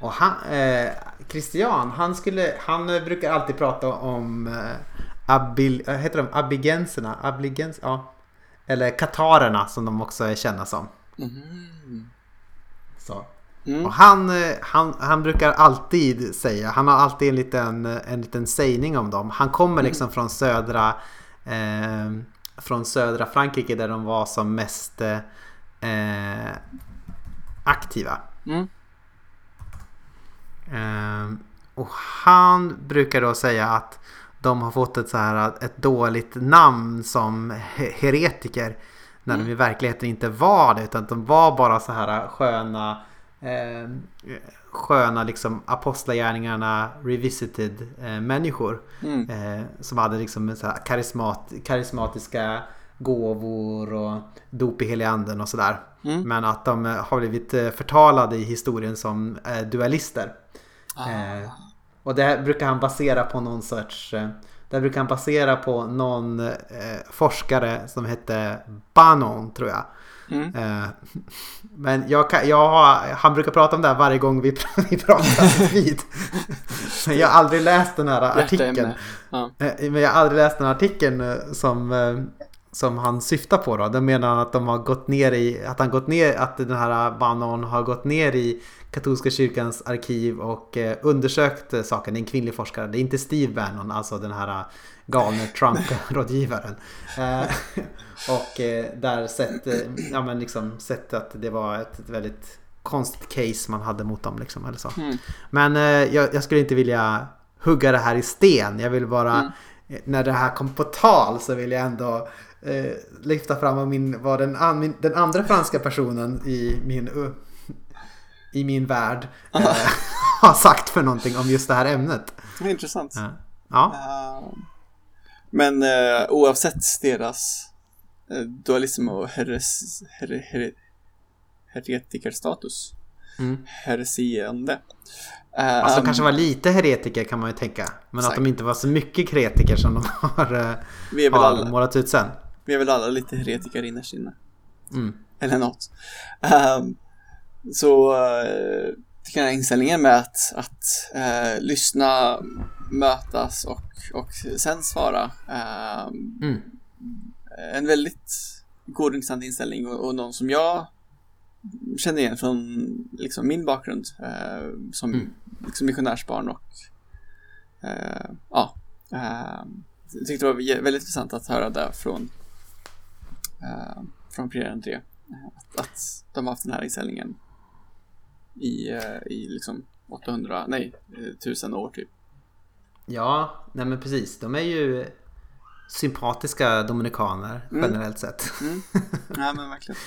Och han, eh, Christian, han, skulle, han eh, brukar alltid prata om eh, abil, äh, heter de abigenserna? Abligens, ja. Eller katarerna som de också är kända som. Mhm. Så. Mm. Och han, eh, han, han brukar alltid säga, han har alltid en liten, en liten sägning om dem. Han kommer liksom från södra eh, från södra Frankrike där de var som mest eh, aktiva. Mm. Eh, och han brukar då säga att de har fått ett, så här, ett dåligt namn som he- heretiker. När de i verkligheten inte var det utan de var bara så här sköna eh, sköna liksom apostlagärningarna revisited eh, människor. Mm. Eh, som hade liksom så karismat, karismatiska gåvor och dop i heliga anden och sådär. Mm. Men att de eh, har blivit eh, förtalade i historien som eh, dualister. Ah. Eh, och det brukar han basera på någon sorts... Det brukar han basera på någon eh, forskare som hette Bannon tror jag. Mm. Eh, men jag, kan, jag har, han brukar prata om det här varje gång vi, [LAUGHS] vi pratar vid. Men jag har aldrig läst den här artikeln. Ja. Men jag har aldrig läst den här artikeln som, som han syftar på då. Den menar han att de har gått ner i, att han gått ner, att den här Bannon har gått ner i katolska kyrkans arkiv och eh, undersökt eh, saken. Det är en kvinnlig forskare. Det är inte Steve Bannon, alltså den här galne Trump-rådgivaren. [LAUGHS] Eh, och eh, där sett, eh, ja, men liksom sett att det var ett, ett väldigt konstigt case man hade mot dem. Liksom, eller så. Mm. Men eh, jag, jag skulle inte vilja hugga det här i sten. Jag vill bara, Mm. eh, när det här kom på tal så vill jag ändå eh, lyfta fram vad, min, vad den, an, min, den andra franska personen i min, uh, i min värld eh, [LAUGHS] har sagt för någonting om just det här ämnet. Intressant. Ja. Ja. Eh, men eh, oavsett deras uh, dualism och heres, her, her, heretikerstatus, Mm. heresiende. Uh, Alltså de kanske var lite heretiker kan man ju tänka. Men att Exakt. de inte var så mycket kretiker som de [LAUGHS] har, vi, är väl alla, målat ut sen. vi är väl alla lite heretiker innerst inne. Mm. Eller något. Ehm, så uh, den här inställningen med att, att eh, lyssna, mötas och, och sen svara. ehm, Mm. en väldigt god intressant inställning och, och någon som jag känner igen från liksom, min bakgrund eh, som Mm. liksom, missionärsbarn och ja, eh, jag tyckte det var väldigt intressant att höra det från eh, från André eh, att, att de har haft den här inställningen i, eh, i liksom 800, nej, eh, 1000 år typ. Ja, nej men precis. De är ju sympatiska dominikaner Mm. generellt sett. Mm. [LAUGHS] Ja men verkligen.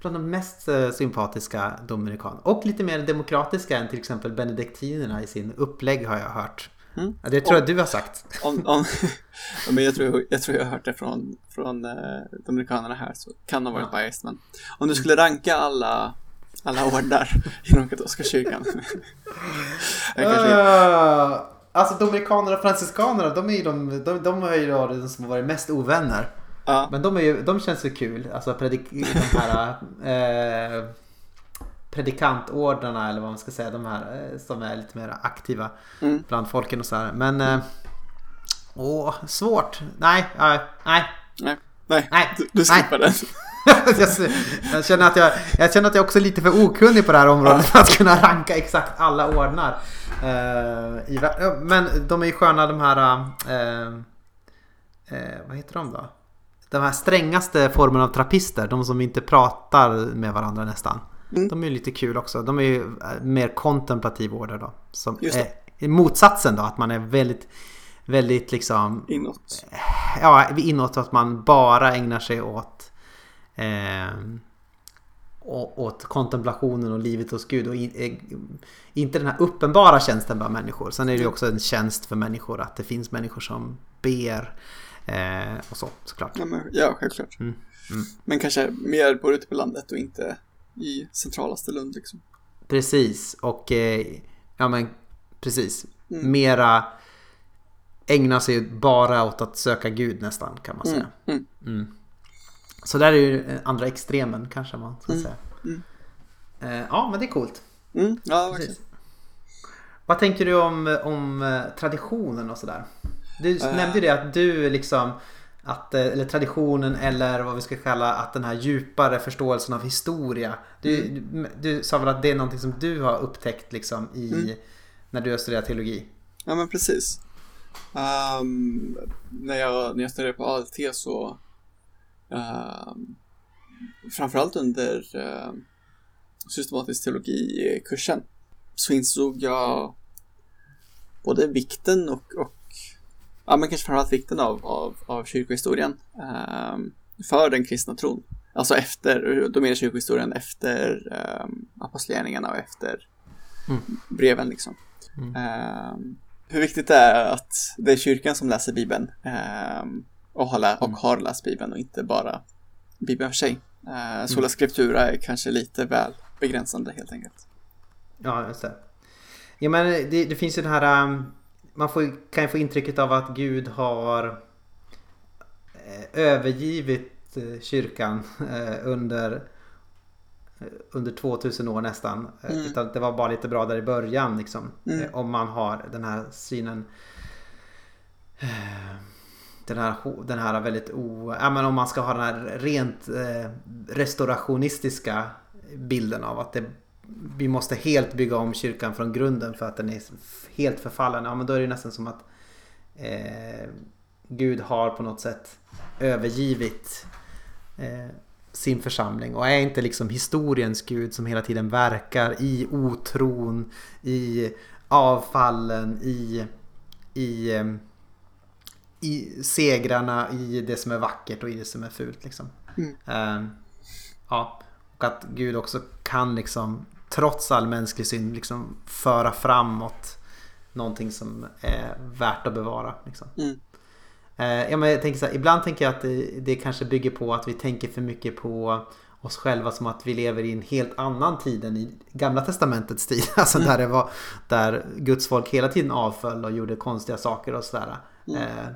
Bland de mest eh, sympatiska dominikaner. Och lite mer demokratiska än till exempel benediktinerna i sin upplägg har jag hört. Mm. Ja, Det tror jag du har sagt. Om, om, [LAUGHS] men jag, tror, jag tror jag har hört det från, från eh, Dominikanerna här så kan ha varit Ja. biased men om du skulle ranka alla alla ordnar inom katolska kyrkan. [LAUGHS] kanske, Uh, alltså dominikanerna och franciskanerna, de är ju de, de, de är ju de som har varit mest ovänner. ja, Men de, är ju, de känns ju kul. Alltså predik, de här [LAUGHS] eh, predikantorderna eller vad man ska säga. De här eh, som är lite mer aktiva Mm. bland folken och så här. Men eh, åh, svårt. Nej, nej. nej, nej, Nej, du, du skippar den. [LAUGHS] jag, känner att jag, jag känner att jag också är lite för okunnig på det här området för att kunna ranka exakt alla ordnar. Eh, men de är ju sköna de här... vad heter de då? De här strängaste formerna av trappister. De som inte pratar med varandra nästan. Mm. De är lite kul också. De är ju eh, mer kontemplativ order då. Som Just det. är motsatsen då. Att man är väldigt, väldigt liksom Inåt. ja, inåt att man bara ägnar sig åt eh, åt kontemplationen och livet hos Gud och in, eh, inte den här uppenbara tjänsten bland människor. Sen är det ju också en tjänst för människor att det finns människor som ber eh, och så såklart. Ja, men, ja självklart. Mm, mm. Men kanske mer på ute på landet och inte i centralaste Lund liksom. Precis och eh, ja men precis. Mm. Mera ägna sig bara åt att söka Gud nästan kan man säga. Mm. Mm. Så där är ju eh, andra extremen kanske man ska Mm. säga. Mm. Eh, ja, men det är coolt. Mm. Ja, verkligen. Vad tänker du om, om eh, traditionen och sådär? Du Eh. nämnde ju det att du liksom att, eh, eller traditionen eller vad vi ska kalla att den här djupare förståelsen av historia. Du, du, du sa väl att det är någonting som du har upptäckt liksom i Mm. när du har studerat teologi? Ja, men precis. Um, när, jag, när jag studerade på ALT så um, framförallt under uh, systematisk teologi-kursen så insåg jag både vikten och, och ja, men kanske framförallt vikten av, av, av kyrkohistorien um, för den kristna tron. Alltså efter, då menar kyrkohistorien efter um, apostlagärningarna och efter mm. breven liksom. Mm. Um, hur viktigt det är att det är kyrkan som läser Bibeln um, och, har lä- och mm. har läst Bibeln och inte bara Bibeln för sig. Uh, Sola mm. Scriptura är kanske lite väl begränsande helt enkelt. Ja, just det. Ja, men det, det finns ju den här... Um, man får, kan ju få intrycket av att Gud har eh, övergivit eh, kyrkan eh, under under 2000 år nästan. Mm. Utan det var bara lite bra där i början liksom. Mm. Om man har den här synen. Den här, den här väldigt o... Ja men om man ska ha den här rent restaurationistiska bilden av att det vi måste helt bygga om kyrkan från grunden för att den är helt förfallen. Ja, men då är det nästan som att eh, Gud har på något sätt övergivit eh, sin församling och är inte liksom historiens Gud som hela tiden verkar i otron, i avfallen, i, i, eh, i segrarna, i det som är vackert och i det som är fult. Liksom. Mm. Uh, ja, och att Gud också kan liksom trots all mänsklig synd liksom föra framåt någonting som är värt att bevara. Liksom. Mm. Eh, ja, men jag tänker så här, ibland tänker jag att det, det kanske bygger på att vi tänker för mycket på oss själva som att vi lever i en helt annan tid än i Gamla Testamentets tid. [LAUGHS] Alltså mm. där, det var, där Guds folk hela tiden avföll och gjorde konstiga saker och sådär. Mm. Eh,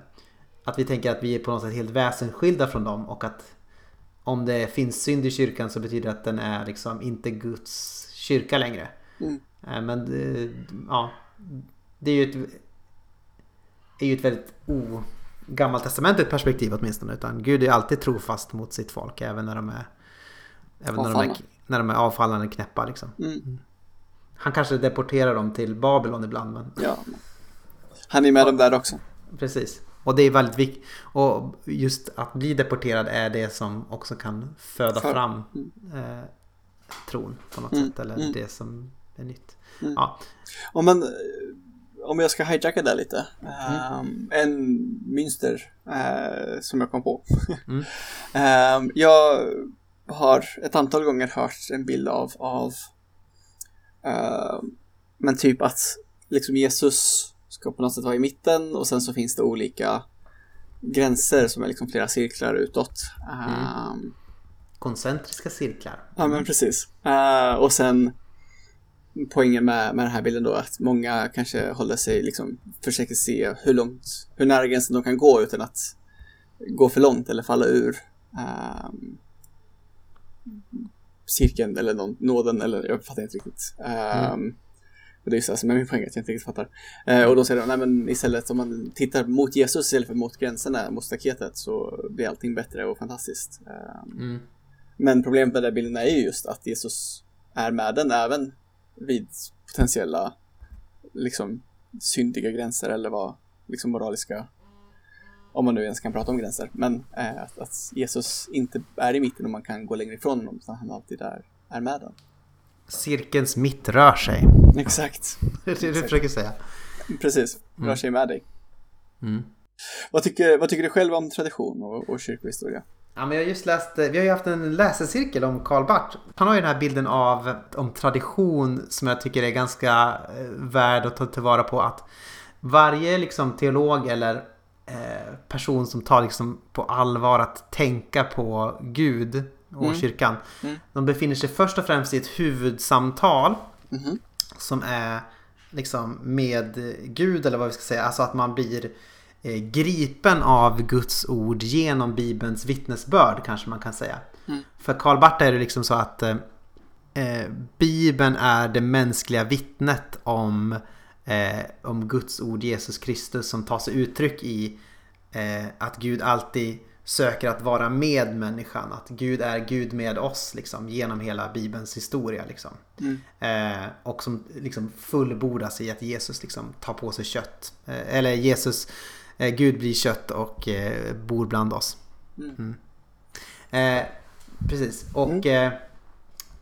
att vi tänker att vi är på något sätt helt väsensskilda från dem och att om det finns synd i kyrkan så betyder det att den är liksom inte Guds kyrka längre. Mm. Eh, men det, ja, det är ju ett, är ju ett väldigt o, gammaltestamentligt perspektiv åtminstone. Utan Gud är alltid trofast mot sitt folk även när de är, även när de är, när de är avfallande knäppa. Liksom. Mm. mm. Han kanske deporterar dem till Babylon ibland. Men... Ja. Han är med ja. dem där också. Precis. Och det är väldigt viktigt. Och just att bli deporterad är det som också kan föda För. fram mm. eh, tron på något mm. sätt. Eller mm. det som är nytt. Mm. Ja. Om, man, om jag ska hijacka det lite. Um, en mönster uh, som jag kom på. um, [LAUGHS] [LAUGHS] jag har ett antal gånger hört en bild av, av uh, men typ att liksom Jesus ska på något sätt vara i mitten och sen så finns det olika gränser som är liksom flera cirklar utåt. Um, koncentriska cirklar. Ja, men precis. Uh, och sen poängen med, med den här bilden då att många kanske håller sig, liksom försöker se hur långt, hur nära gränsen de kan gå utan att gå för långt eller falla ur um, cirkeln eller någon, nåden eller jag fattar inte riktigt. Um, mm. Och det är så som är min poäng att jag inte riktigt fattar. Uh, och då säger de, nej men istället om man tittar mot Jesus istället för mot gränserna, mot staketet så blir allting bättre och fantastiskt. Um, mm. Men problemet med den bilden är ju just att Jesus är med den även vid potentiella liksom syndiga gränser eller vad liksom moraliska om man nu ens kan prata om gränser. Men eh, att, att, Jesus inte är i mitten och man kan gå längre ifrån honom utan han alltid är, är med den. Cirkelns mitt rör sig. Exakt. [LAUGHS] det är det du försöker säga. Precis, rör mm. sig med dig. Mm. Vad, tycker, vad tycker du själv om tradition och, och kyrkohistoria? Ja, men jag har just läst, vi har ju haft en läsecirkel om Karl Barth. Han har ju den här bilden av om tradition som jag tycker är ganska eh, värd att ta tillvara på. Att varje liksom, teolog eller eh, person som tar liksom, på allvar att tänka på Gud och mm. kyrkan. Mm. De befinner sig först och främst i ett huvudsamtal. Mm. Som är liksom med Gud eller vad vi ska säga. Alltså att man blir Eh, gripen av Guds ord genom Bibelns vittnesbörd kanske man kan säga. Mm. För Karl Barth är det liksom så att eh, eh, Bibeln är det mänskliga vittnet om, eh, om Guds ord Jesus Kristus som tar sig uttryck i eh, att Gud alltid söker att vara med människan. Att Gud är Gud med oss liksom, genom hela Bibelns historia. Liksom. Mm. Eh, och som liksom fullbordas i att Jesus liksom, tar på sig kött. Eh, eller Jesus, eh, Gud blir kött och eh, bor bland oss. Mm. Eh, precis. Och eh,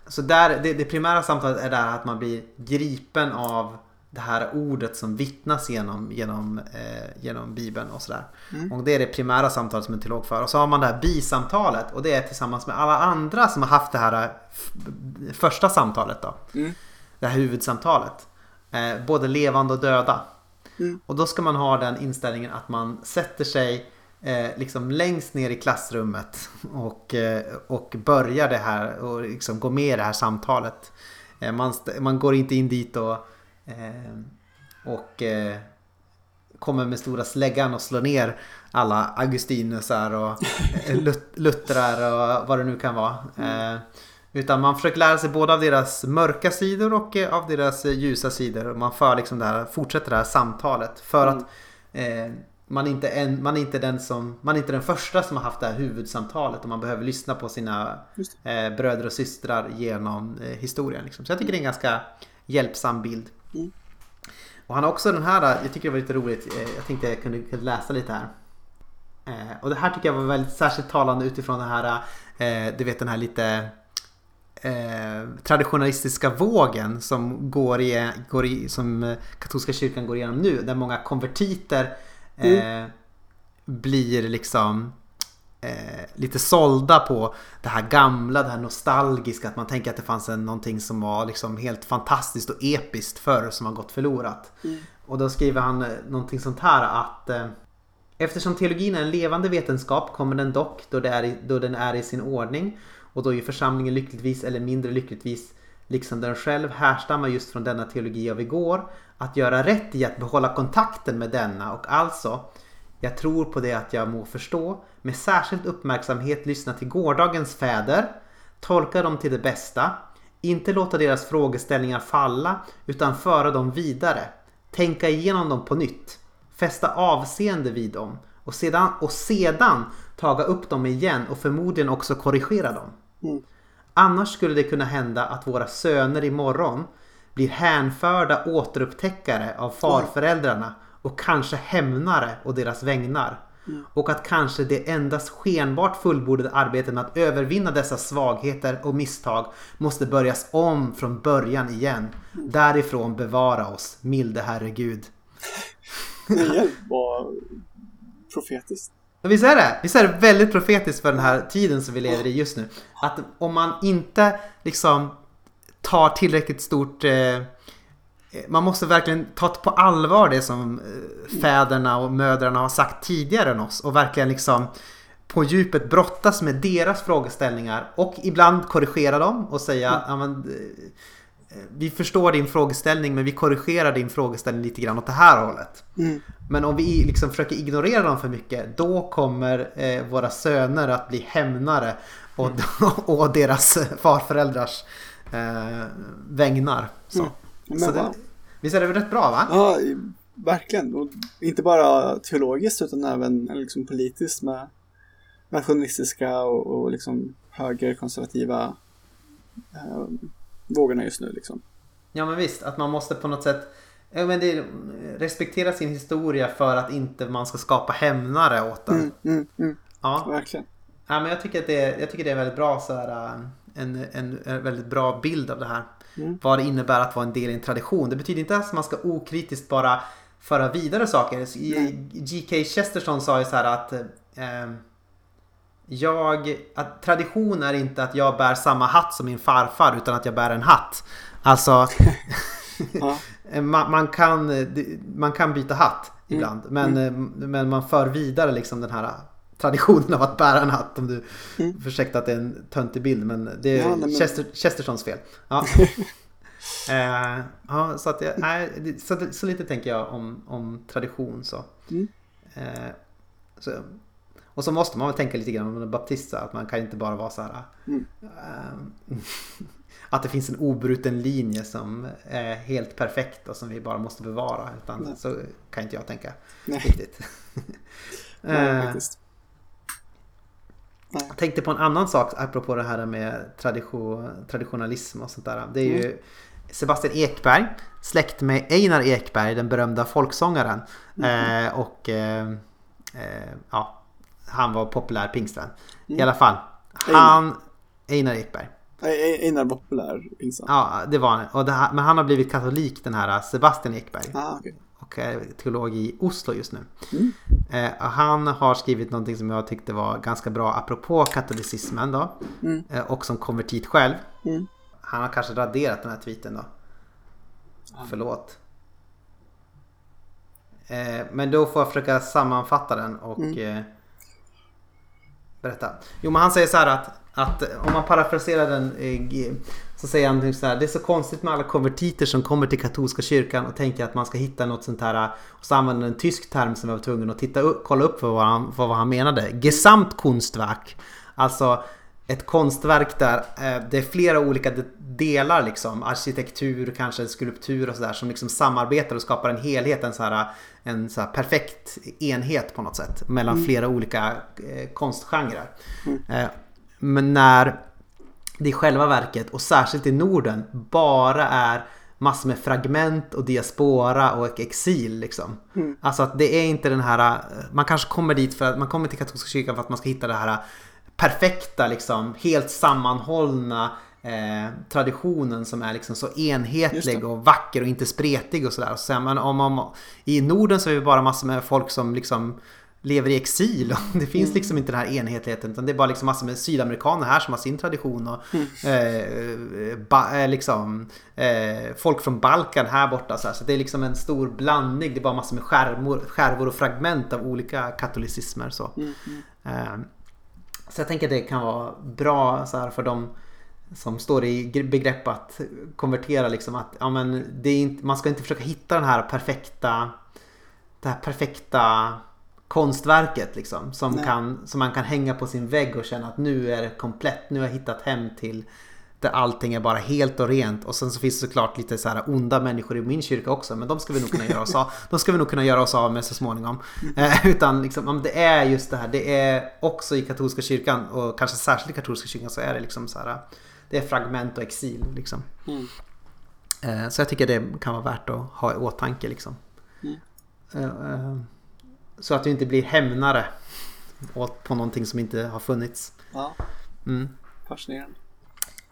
så där, det, det primära samtalet är där att man blir gripen av det här ordet som vittnas genom, genom, eh, genom Bibeln och sådär. Mm. Och det är det primära samtalet som en teolog för. Och så har man det här bisamtalet och det är tillsammans med alla andra som har haft det här f- första samtalet då. Mm. Det här huvudsamtalet. Eh, både levande och döda. Mm. Och då ska man ha den inställningen att man sätter sig eh, liksom längst ner i klassrummet och, eh, och börjar det här och liksom går med i det här samtalet. Eh, man, man går inte in dit och, eh, och eh, kommer med stora släggan och slår ner alla Augustinusar och eh, Lut- Lutherar och vad det nu kan vara. Eh, utan man försöker lära sig både av deras mörka sidor och eh, av deras eh, ljusa sidor. Och man för liksom det här, fortsätter det här samtalet. För Mm. att eh, man, inte en, man, är inte den som, man inte den första som har haft det här huvudsamtalet. Och man behöver lyssna på sina eh, bröder och systrar genom eh, historien. Liksom. Så jag tycker det är en ganska hjälpsam bild. Mm. Och han har också den här, jag tycker det var lite roligt, eh, jag tänkte jag kunde, kunde läsa lite här. Eh, och det här tycker jag var väldigt särskilt talande utifrån den här, eh, du vet den här lite eh, traditionalistiska vågen som går i, går i, som eh, katolska kyrkan går igenom nu. Där många konvertiter eh, blir liksom eh, lite sålda på det här gamla, det här nostalgiska. Att man tänker att det fanns en, någonting som var liksom helt fantastiskt och episkt förr som har gått förlorat. Mm. Och då skriver han eh, någonting sånt här att eh, Eftersom teologin är en levande vetenskap kommer den dock, då, är i, då den är i sin ordning och då ju församlingen lyckligtvis eller mindre lyckligtvis liksom den själv härstammar just från denna teologi av igår att göra rätt i att behålla kontakten med denna och alltså jag tror på det att jag må förstå med särskild uppmärksamhet lyssna till gårdagens fäder tolka dem till det bästa inte låta deras frågeställningar falla utan föra dem vidare tänka igenom dem på nytt fästa avseende vid dem och sedan, och sedan taga upp dem igen och förmodligen också korrigera dem. Mm. Annars skulle det kunna hända att våra söner imorgon blir hänförda återupptäckare av farföräldrarna och kanske hämnare och deras vägnar. Och att kanske det endast skenbart fullbordade arbetet med att övervinna dessa svagheter och misstag måste börjas om från början igen. Därifrån bevara oss, milde Herre Gud. Det var [LAUGHS] profetiskt. Visst är det? Visst är det väldigt profetiskt för den här tiden som vi lever i just nu? Att om man inte liksom tar tillräckligt stort... Eh, man måste verkligen ta på allvar det som eh, fäderna och mödrarna har sagt tidigare än oss och verkligen liksom på djupet brottas med deras frågeställningar och ibland korrigera dem och säga men, eh, vi förstår din frågeställning men vi korrigerar din frågeställning lite grann åt det här hållet. Mm. Men om vi liksom försöker ignorera dem för mycket då kommer eh, våra söner att bli hämnare och, [LAUGHS] och deras farföräldrars eh, vägnar. Så. Mm. Så det, visst är det väl rätt bra va? Ja, verkligen. Och inte bara teologiskt utan även liksom politiskt med nationalistiska och, och liksom högerkonservativa eh, vågorna just nu. Liksom. Ja men visst, att man måste på något sätt ja, men det, respektera sin historia för att inte man ska skapa hämnare åt den. Mm, mm, mm, Ja. verkligen. Ja, men jag, tycker att det, jag tycker det är väldigt bra så här, äh, en, en, en väldigt bra bild av det här. Mm. Vad det innebär att vara en del i en tradition. Det betyder inte att man ska okritiskt bara föra vidare saker. G.K. Chesterton sa ju så här att eh, jag, att tradition är inte att jag bär samma hatt som min farfar utan att jag bär en hatt. Alltså [LAUGHS] Ja. [LAUGHS] man, man, kan, man kan byta hatt Mm. ibland. Men, eh, men man för vidare liksom den här traditionen av att bära en hatt. Om du Mm. ursäkta att det är en töntig bild men det är Ja, men- Chester, Chestertons fel. Ja. [LAUGHS] eh, ja, så, att jag, nej, så, så lite tänker jag om, om tradition. Så. Mm. Eh, så. Och så måste man väl tänka lite grann om en baptist. så Att man kan inte bara vara så här. Mm. eh, [LAUGHS] att det finns en obruten linje som är helt perfekt och som vi bara måste bevara. Utan Nej. så kan inte jag tänka Nej. riktigt. [LAUGHS] [LAUGHS] Eh, faktiskt. Jag tänkte på en annan sak apropå det här med tradition, traditionalism och sånt där. Det är ju Mm. Sebastian Ekberg, släkt med Einar Ekberg, den berömda folksångaren. Mm. Eh, och eh, eh, ja, han var populär pingstvän. Mm. I alla fall, han, Einar Ekberg. Einar var populär pingsam. Ja, det var han. Och det här, men han har blivit katolik den här Sebastian Ekberg. Ah, okej. Och är teolog i Oslo just nu. Mm. Eh, han har skrivit någonting som jag tyckte var ganska bra apropå katolicismen då. Mm. Eh, och som konvertit själv. Mm. Han har kanske raderat den här tweeten då. Ja. Förlåt. Eh, men då får jag försöka sammanfatta den och Mm. eh, berätta. Jo men han säger så här att, att om man parafraserar den eh, så säger han typ så här. Det är så konstigt med alla konvertiter som kommer till katolska kyrkan och tänker att man ska hitta något sånt här och så använder en tysk term som jag var tvungen att titta upp, kolla upp för vad han, för vad han menade. Gesamtkunstwerk. Alltså ett konstverk där eh, det är flera olika de- delar liksom. Arkitektur, kanske skulptur och sådär som liksom samarbetar och skapar en helhet. En så här, en så här perfekt enhet på något sätt. Mellan flera olika eh, konstgenrer. Eh, men när det i själva verket och särskilt i Norden bara är massor med fragment och diaspora och exil liksom. Alltså att det är inte den här, man kanske kommer dit för att man kommer till katolska kyrkan för att man ska hitta det här perfekta liksom, helt sammanhållna eh, traditionen som är liksom så enhetlig och vacker och inte spretig och sådär. Så man, om, om, I Norden så är vi bara massor med folk som liksom lever i exil och [LAUGHS] det finns liksom inte den här enhetligheten utan det är bara liksom massor med sydamerikaner här som har sin tradition och eh, ba, eh, liksom eh, folk från Balkan här borta så, här. så det är liksom en stor blandning. Det är bara massor med skärmor, skärvor och fragment av olika katolicismer så. Mm. Eh, så jag tänker att det kan vara bra så här, för de som står i gre- begrepp att konvertera liksom att ja, men det är inte, man ska inte försöka hitta den här perfekta det här perfekta konstverket liksom som, Nej. kan, som man kan hänga på sin vägg och känna att nu är det komplett, nu har jag hittat hem till där allting är bara helt och rent och sen så finns det såklart lite så här onda människor i min kyrka också men de ska vi nog kunna göra oss av, [LAUGHS] de ska vi nog kunna göra oss av med så småningom. Eh, utan liksom, om det är just det här, det är också i katolska kyrkan och kanske särskilt i katolska kyrkan så är det liksom så här det är fragment och exil liksom. Mm. Eh, Så jag tycker det kan vara värt att ha i åtanke liksom. Mm. Eh, eh, Så att du inte blir hämnare på någonting som inte har funnits. Ja, Mm. fascinerande.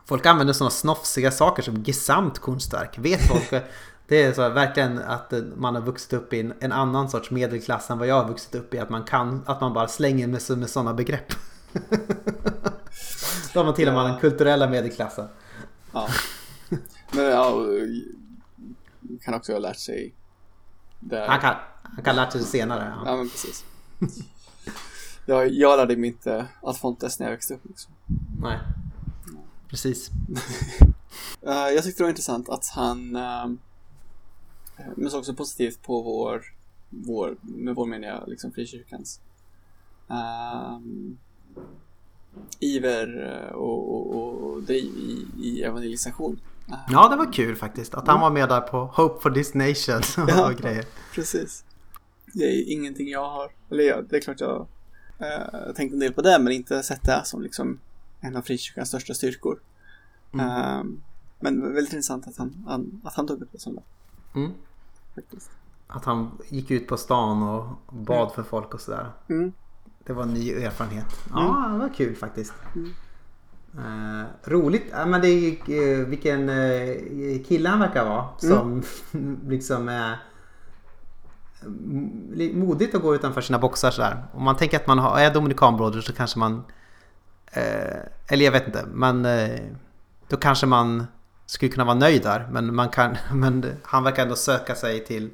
Folk använder sådana snofsiga saker som Gesamtkunstwerk. Vet folk? [LAUGHS] Det är så verkligen att eh, man har vuxit upp i en, en annan sorts medelklass än vad jag har vuxit upp i. Att man, kan, att man bara slänger med, med sådana begrepp. [LAUGHS] Då har man till och med den kulturella medelklassen. Ja. Men ja, och, kan också ha lärt sig det. Han kan, han kan lära sig det senare. Ja. Ja, men precis. Jag, jag lärde mig inte att Fontes när jag växte upp. Liksom. Nej. Precis. [LAUGHS] Eh, jag tyckte det var intressant att han, uh, men så också positivt på vår, vår med vår menar jag liksom frikyrkans, ehm, iver eh, och, och, och driv i, i evangelisation. Eh, Ja, det var kul faktiskt. Att han var med där på Hope for this nation [LAUGHS] och Ja. grejer. Precis. Det är ingenting jag har, eller ja, det är klart jag uh, tänkt en del på det, men inte sett det som liksom en av frikyrkans största styrkor. Mm. Ehm, men väldigt intressant att han, han, att han tog upp det som det. Mm. Faktiskt. Att han gick ut på stan och bad för folk och sådär. Mm. Det var en ny erfarenhet. Ja, det var kul faktiskt. Mm. Eh, roligt. Ja, men det är ju, eh, vilken eh, kille han verkar vara. Som [LAUGHS] liksom är mm, li- modigt att gå utanför sina boxar sådär. Om man tänker att man har, är dominikanbroder så kanske man eller jag vet inte, men då kanske man skulle kunna vara nöjd där. Men, man kan, [LAUGHS] men han verkar ändå söka sig till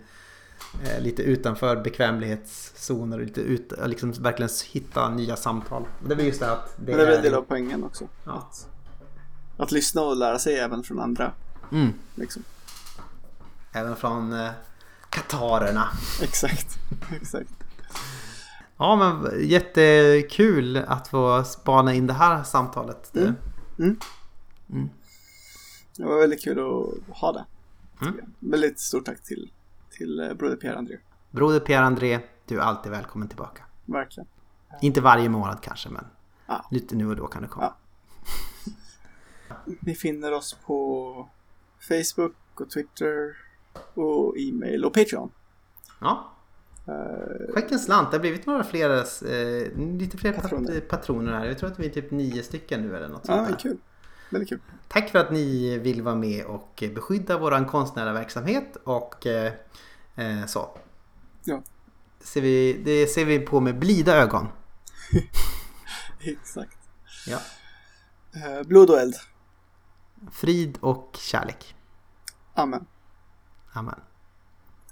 eh, lite utanför bekvämlighetszoner och lite ut, liksom verkligen hitta nya samtal. Det är just det att det Men det är en del av poängen också. Ja. Att, att lyssna och lära sig även från andra. Mm, Liksom. även från eh, katarerna. Exakt. [LAUGHS] Exakt. Ja men jättekul att få spana in det här samtalet. Mm. Mm. Mm. Det var väldigt kul att ha det. Mm. Väldigt stort tack till, till eh, broder Pierre-André. Broder Pierre-André, du är alltid välkommen tillbaka. Verkligen. Inte varje månad kanske men Ja. Lite nu och då kan det komma. Ni finner oss på Facebook och Twitter och e-mail och Patreon. Ja. Eh, Skänk en slant, det har blivit några fler, eh, lite fler patroner. Patroner. här. Jag tror att vi är typ nio stycken nu eller något ja, sånt men där. kul. Väldigt kul. Tack för att ni vill vara med och beskydda våran konstnärliga verksamhet och eh, eh, så. Ja. Det ser, vi, det ser vi på med blida ögon. [LAUGHS] Exakt. Ja. Eh, blod och eld. Frid och kärlek. Amen. Amen.